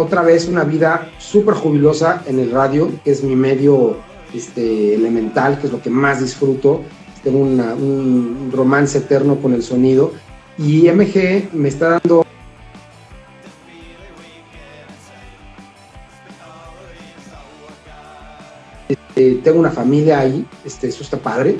otra vez una vida súper jubilosa en el radio, que es mi medio este, elemental, que es lo que más disfruto. Tengo un romance eterno con el sonido. Y MG me está dando Este, tengo una familia ahí, este, eso está padre.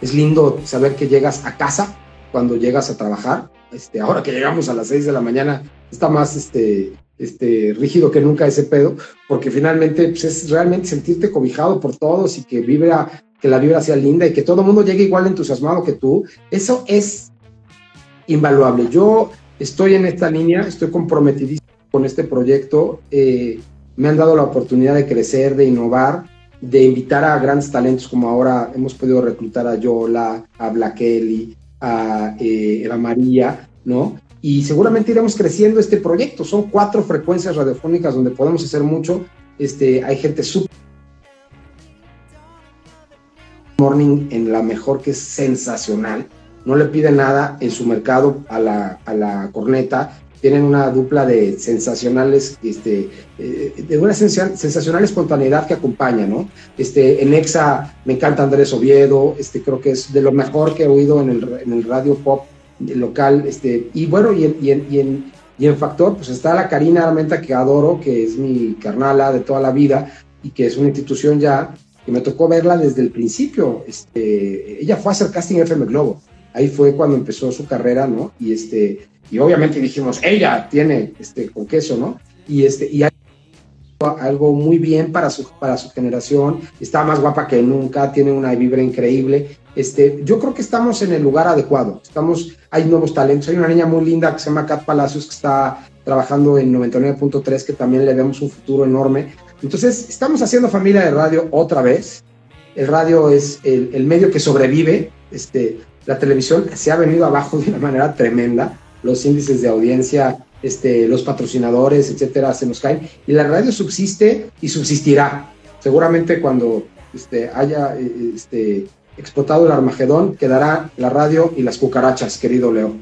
Es, lindo saber que llegas a casa cuando llegas a trabajar. Este, ahora que llegamos a las 6 de la mañana, está más este, este, rígido que nunca ese pedo, porque finalmente pues, es realmente sentirte cobijado por todos y que vibra, que la vibra sea linda y que todo el mundo llegue igual entusiasmado que tú, eso es invaluable. Yo estoy en esta línea, estoy comprometidísimo con este proyecto, eh, me han dado la oportunidad de crecer, de innovar, de invitar a grandes talentos como ahora hemos podido reclutar a Yola, a Black Kelly, a, eh, María, ¿no? Y seguramente iremos creciendo este proyecto. Son cuatro frecuencias radiofónicas donde podemos hacer mucho. Este, hay gente súper morning en la mejor que es sensacional. No le pide nada en su mercado a la, a la corneta tienen una dupla de sensacionales, este, eh, de una sensacional espontaneidad que acompaña, ¿no? Este, en EXA me encanta Andrés Oviedo, este, creo que es de lo mejor que he oído en el, en el radio pop local, este, y bueno, y en, y en, y en, y en Factor, pues está la Karina Armenta que adoro, que es mi carnala de toda la vida, y que es una institución ya, que me tocó verla desde el principio, este, ella fue a hacer casting FM Globo, ahí fue cuando empezó su carrera, ¿no? Y este, y obviamente dijimos, ella tiene este, con queso, ¿no? Y, este, y algo muy bien para su, para su generación, está más guapa que nunca, tiene una vibra increíble. Este, yo creo que estamos en el lugar adecuado, estamos, hay nuevos talentos, hay una niña muy linda que se llama Kat Palacios que está trabajando en 99.3 que también le vemos un futuro enorme. Entonces, estamos haciendo familia de radio otra vez. El radio es el, el medio que sobrevive. Este, la televisión se ha venido abajo de una manera tremenda los índices de audiencia, este, los patrocinadores, etcétera, se nos caen. Y la radio subsiste y subsistirá. Seguramente cuando este, haya este, explotado el Armagedón, quedará la radio y las cucarachas, querido Leo.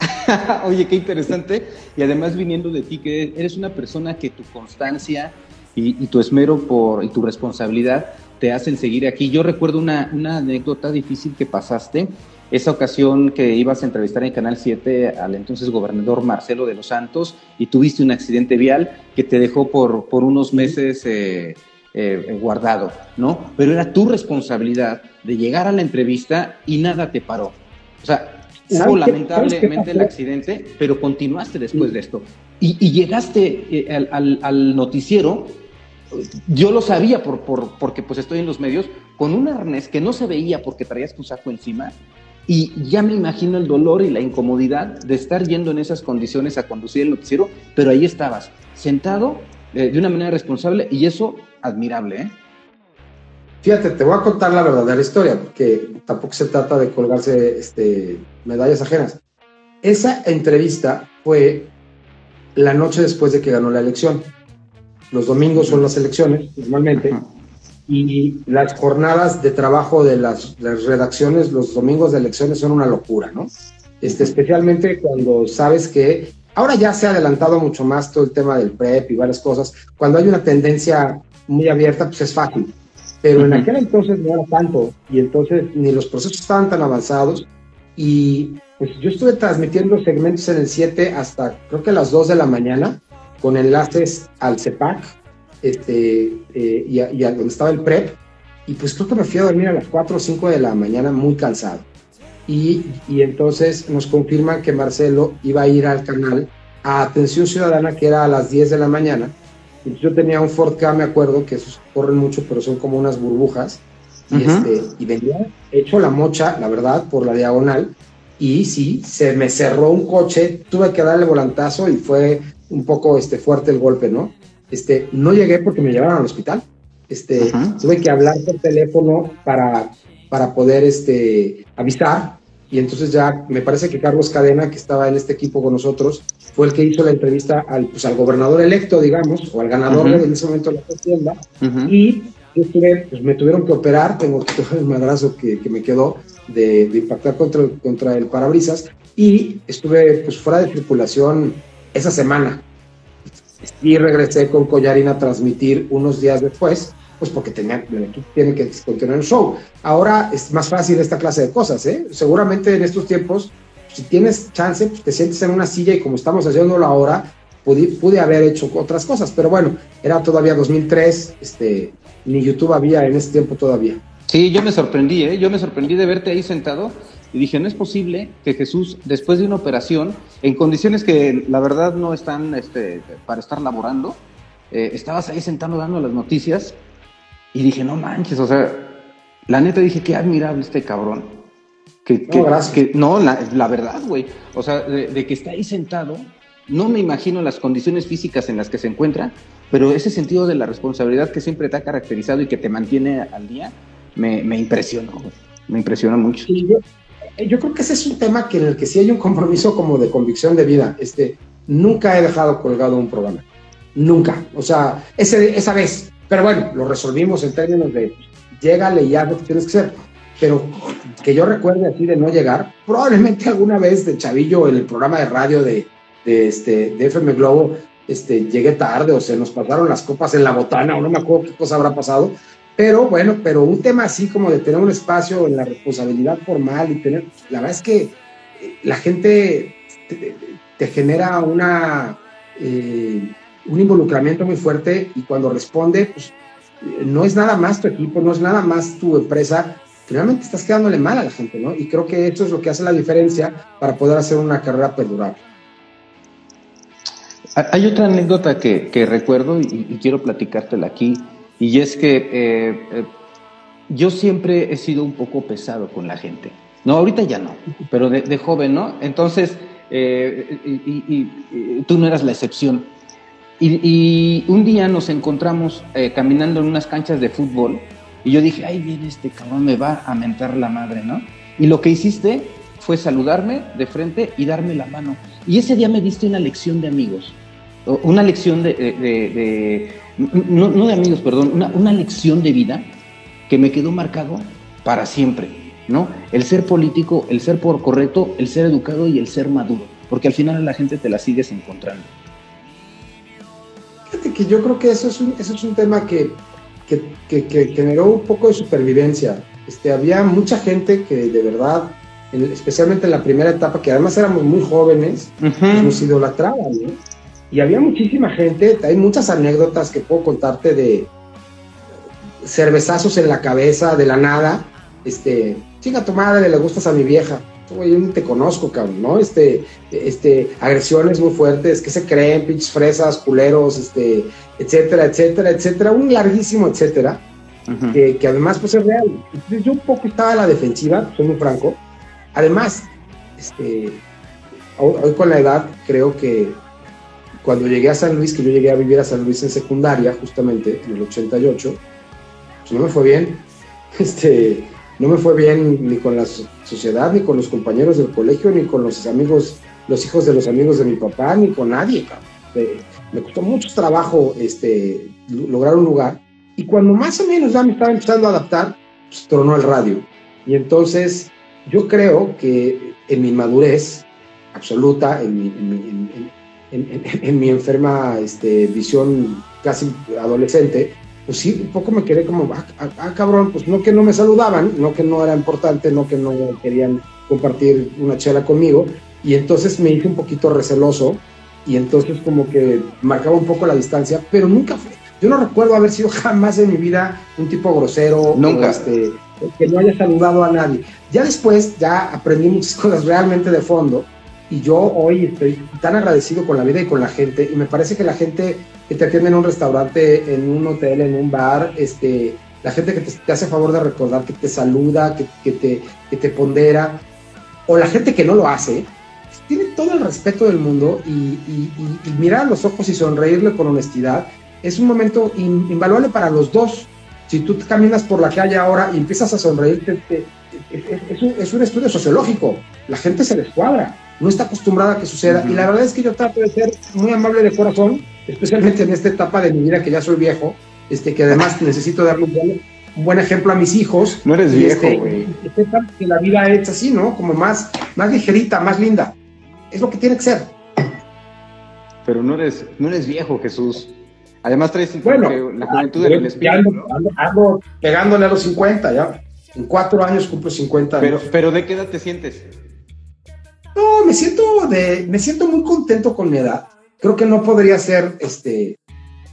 Oye, qué interesante. Y además viniendo de ti, que eres una persona que tu constancia y, tu esmero por, y tu responsabilidad te hacen seguir aquí. Yo recuerdo una anécdota difícil que pasaste esa ocasión que ibas a entrevistar en Canal 7 al entonces gobernador Marcelo de los Santos y tuviste un accidente vial que te dejó por, por unos meses eh, eh, guardado, ¿no? Pero era tu responsabilidad de llegar a la entrevista y nada te paró. O sea, hubo lamentablemente el accidente, pero continuaste después de esto. Y, llegaste eh, al, al, noticiero yo lo sabía por, por, porque pues estoy en los medios, con un arnés que no se veía porque traías tu saco encima y ya me imagino el dolor y la incomodidad de estar yendo en esas condiciones a conducir el noticiero, pero ahí estabas, sentado eh, de una manera responsable y eso admirable. ¿eh? Fíjate, te voy a contar la verdadera historia, porque tampoco se trata de colgarse este, medallas ajenas. Esa entrevista fue la noche después de que ganó la elección. Los domingos son las elecciones, normalmente y las jornadas de trabajo de las, redacciones los domingos de elecciones son una locura, ¿no? Este, especialmente cuando sabes que ahora ya se ha adelantado mucho más todo el tema del PREP y varias cosas. Cuando hay una tendencia muy abierta, pues es fácil. Pero en aquel entonces no era tanto y entonces ni los procesos estaban tan avanzados y pues yo estuve transmitiendo segmentos en el 7 hasta creo que las 2 de la mañana con enlaces al CEPAC este, eh, y, a, donde estaba el PREP, y pues creo que me fui a dormir a las 4 o 5 de la mañana muy cansado. Y, y entonces nos confirman que Marcelo iba a ir al canal a Atención Ciudadana, que era a las 10 de la mañana. yo tenía un Ford K, me acuerdo, que esos corren mucho, pero son como unas burbujas. Y, este, y venía hecho la mocha, la verdad, por la diagonal. Y sí, se me cerró un coche, tuve que darle volantazo y fue un poco este, fuerte el golpe, ¿no? Este, no llegué porque me llevaron al hospital. Este, tuve que hablar por teléfono para, para poder este, avisar. Y entonces ya me parece que Carlos Cadena, que estaba en este equipo con nosotros, fue el que hizo la entrevista al, pues, al gobernador electo, digamos, o al ganador de en ese momento de la contienda. Y yo estuve, pues me tuvieron que operar, tengo todo el madrazo que, que me quedó de, de, impactar contra, contra el parabrisas. Y estuve pues fuera de tripulación esa semana y regresé con Collarín a transmitir unos días después, pues porque tenía, tiene que continuar el show. Ahora es más fácil esta clase de cosas, ¿eh? Seguramente en estos tiempos, si tienes chance, pues te sientes en una silla y como estamos haciéndolo ahora, pude, pude haber hecho otras cosas, pero bueno, era todavía 2003, este, ni YouTube había en ese tiempo todavía. Sí, yo me sorprendí, ¿eh? Yo me sorprendí de verte ahí sentado y dije, no es posible que Jesús, después de una operación, en condiciones que la verdad no están este, para estar laborando, eh, estabas ahí sentado dando las noticias y dije, no manches, o sea, la neta dije, qué admirable este cabrón. Que, no, que, no la, verdad, güey. O sea, de, que está ahí sentado, no me imagino las condiciones físicas en las que se encuentra, pero ese sentido de la responsabilidad que siempre te ha caracterizado y que te mantiene al día, me, me impresionó, me impresiona mucho. Eh, yo creo que ese es un tema que en el que sí hay un compromiso como de convicción de vida. Este, nunca he dejado colgado un programa. Nunca. O sea, ese, esa vez. Pero bueno, lo resolvimos en términos de llégale y haz lo que tienes que hacer. Pero que yo recuerde así de no llegar, probablemente alguna vez de chavillo en el programa de radio de, de, este, de FM Globo, este, llegué tarde o se nos pasaron las copas en la botana o no me acuerdo qué cosa habrá pasado. Pero bueno, pero un tema así como de tener un espacio en la responsabilidad formal y tener, la verdad es que eh, la gente te, genera una, eh, un involucramiento muy fuerte y cuando responde, pues no es nada más tu equipo, no es nada más tu empresa, finalmente estás quedándole mal a la gente, ¿no? Y creo que eso es lo que hace la diferencia para poder hacer una carrera perdurable. Hay otra anécdota que, recuerdo y, quiero platicártela aquí, y es que eh, eh, yo siempre he sido un poco pesado con la gente. No, ahorita ya no, pero de, joven, ¿no? Entonces, eh, y, tú no eras la excepción. Y, un día nos encontramos caminando en unas canchas de fútbol y yo dije, ay, viene este cabrón, me va a mentar la madre, ¿no? Y lo que hiciste fue saludarme de frente y darme la mano. Y ese día me diste una lección de amigos, una lección de, no, de amigos, perdón, una, una, lección de vida que me quedó marcado para siempre, ¿no? El ser político, el ser por correcto, el ser educado y el ser maduro, porque al final a la gente te la sigues encontrando. Fíjate que yo creo que eso es un, eso es un tema que que, generó un poco de supervivencia. Este, había mucha gente que de verdad, especialmente en la primera etapa, que además éramos muy jóvenes, nos idolatraban, ¿no? Y había muchísima gente, hay muchas anécdotas que puedo contarte de cervezazos en la cabeza, de la nada, este, chinga tu madre, le gustas a mi vieja, yo no te conozco, cabrón, ¿no? Este, este, agresiones muy fuertes, que se creen, pinches fresas, culeros, este, etcétera, etcétera, etcétera, un larguísimo etcétera, que, que, además pues es real. Entonces yo un poco estaba a la defensiva, soy muy franco. Además, este, hoy, con la edad creo que cuando llegué a San Luis, que yo llegué a vivir a San Luis en secundaria, justamente en el 88, pues no me fue bien. Este, no me fue bien ni con la sociedad, ni con los compañeros del colegio, ni con los amigos, los hijos de los amigos de mi papá, ni con nadie, me costó mucho trabajo este, lograr un lugar. Y cuando más o menos ya me estaba empezando a adaptar, pues tronó el radio. Y entonces yo creo que en mi madurez absoluta, en mi, enferma este, visión casi adolescente, pues sí, un poco me quedé como, ah, ah, ah, cabrón, pues no que no me saludaban, no que no era importante, no que no querían compartir una chela conmigo, y entonces me hice un poquito receloso, y entonces como que marcaba un poco la distancia, pero nunca fue, yo no recuerdo haber sido jamás en mi vida un tipo grosero, nunca. Este, que no haya saludado a nadie. Ya después, ya aprendí muchas cosas realmente de fondo, y yo hoy estoy tan agradecido con la vida y con la gente, y me parece que la gente que te atiende en un restaurante, en un hotel, en un bar, este, la gente que te, hace favor de recordar, que te saluda, que, que, te, que te pondera, o la gente que no lo hace, tiene todo el respeto del mundo y, y, mirar a los ojos y sonreírle con honestidad es un momento invaluable para los dos. Si tú caminas por la calle ahora y empiezas a sonreírte, es, un, es, un, estudio sociológico. La gente se descuadra, no está acostumbrada a que suceda. Y la verdad es que yo trato de ser muy amable de corazón especialmente en esta etapa de mi vida que ya soy viejo, este, que además necesito darle un buen, ejemplo a mis hijos. No eres viejo, este, güey. que la vida es así, ¿no? Como más, más ligerita, más linda. Es lo que tiene que ser. Pero no eres, no eres viejo, Jesús. Además traes bueno, la juventud del espíritu. Ando, pegándole a los 50, ya. En cuatro años cumplo 50 Pero, pero ¿de qué edad te sientes? No, me siento, de, me siento muy contento con mi edad creo que no podría ser este,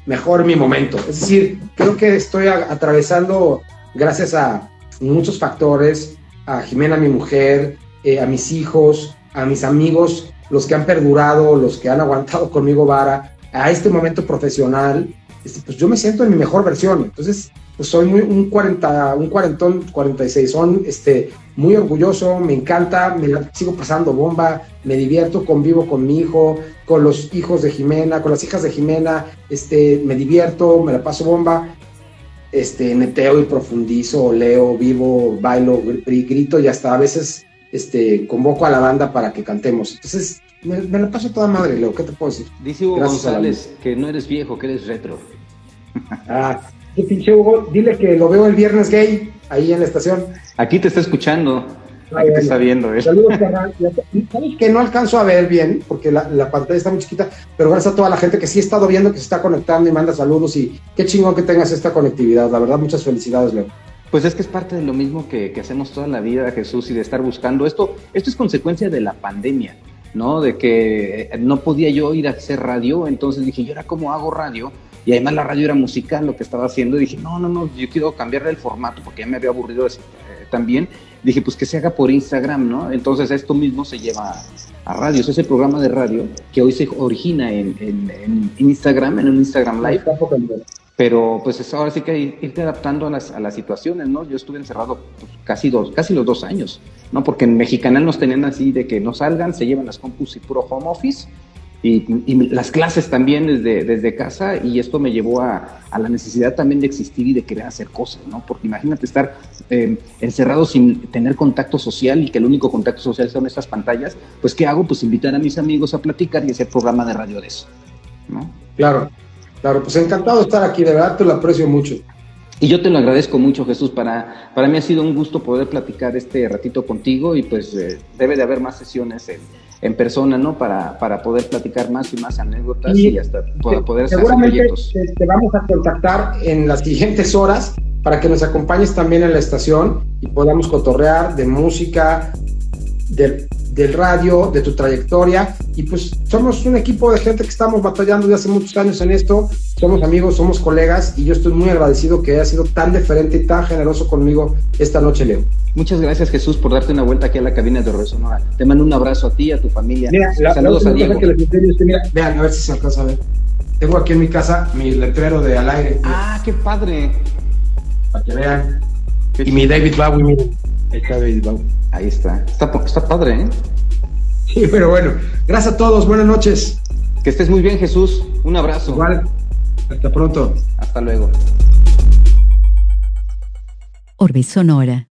mejor mi momento. Es decir, creo que estoy atravesando, gracias a muchos factores, a Jimena, mi mujer, eh, a mis hijos, a mis amigos, los que han perdurado, los que han aguantado conmigo vara, a este momento profesional, este, pues yo me siento en mi mejor versión. Entonces, pues soy muy, un 40, un cuarentón, 46, son este, muy orgulloso, me encanta, me sigo pasando bomba, me divierto, convivo con mi hijo, con los hijos de Jimena, con las hijas de Jimena, este, me divierto, me la paso bomba, este, neteo y profundizo, leo, vivo, bailo, grito y hasta a veces este, convoco a la banda para que cantemos. Entonces, me, la paso toda madre, Leo, ¿qué te puedo decir? Dice Hugo González que no eres viejo, que eres retro. Ah, pinche Hugo, dile que lo veo el viernes gay ahí en la estación. Aquí te está escuchando. Ahí te está viendo, ¿eh? Saludos. Sabes que no alcanzo a ver bien, porque la, la, pantalla está muy chiquita, pero gracias a toda la gente que sí he estado viendo que se está conectando y manda saludos y qué chingón que tengas esta conectividad. La verdad, muchas felicidades, Leo. Pues es que es parte de lo mismo que, que, hacemos toda la vida, Jesús, y de estar buscando. Esto, esto es consecuencia de la pandemia, ¿no? De que no podía yo ir a hacer radio, entonces dije, ¿y ahora cómo hago radio? Y además la radio era musical lo que estaba haciendo. Y dije, no, no, no, yo quiero cambiarle el formato porque ya me había aburrido eh, también. Dije, pues que se haga por Instagram, ¿no? Entonces esto mismo se lleva a, radio. Es el programa de radio que hoy se origina en, en, Instagram, en un Instagram Live. Pero pues ahora sí que irte adaptando a las, a las situaciones, ¿no? Yo estuve encerrado pues, casi, dos, casi los dos años, ¿no? Porque en Mexicanal nos tenían así de que no salgan, se llevan las compus y puro home office y, las clases también desde, desde casa y esto me llevó a, a, la necesidad también de existir y de querer hacer cosas, ¿no? Porque imagínate estar eh, encerrado sin tener contacto social y que el único contacto social son estas pantallas, pues ¿qué hago? Pues invitar a mis amigos a platicar y hacer programa de radio de eso, ¿no? Claro, claro, pues encantado de estar aquí, de verdad te lo aprecio mucho. Y yo te lo agradezco mucho, Jesús. Para, para mí ha sido un gusto poder platicar este ratito contigo y pues eh, debe de haber más sesiones en, en persona, ¿no? Para, para poder platicar más y más anécdotas y, hasta poder hacer proyectos. Te, te vamos a contactar en las siguientes horas para que nos acompañes también en la estación y podamos cotorrear de música, de del radio, de tu trayectoria. Y pues somos un equipo de gente que estamos batallando de hace muchos años en esto. Somos amigos, somos colegas y yo estoy muy agradecido que haya sido tan diferente y tan generoso conmigo esta noche, Leo. Muchas gracias, Jesús, por darte una vuelta aquí a la cabina de Resonora. Te mando un abrazo a ti y a tu familia. Mira, Saludos a Diego. vean, a ver si se alcanza a ver. Tengo aquí en mi casa mi letrero de al aire. Ah, qué padre. Para que vean. y mi David Bowie, miren. Ahí está. Ahí. Está, está padre, ¿eh? Sí, pero bueno. Gracias a todos. Buenas noches. Que estés muy bien, Jesús. Un abrazo. Igual. Hasta pronto. Hasta luego. Orbe Sonora.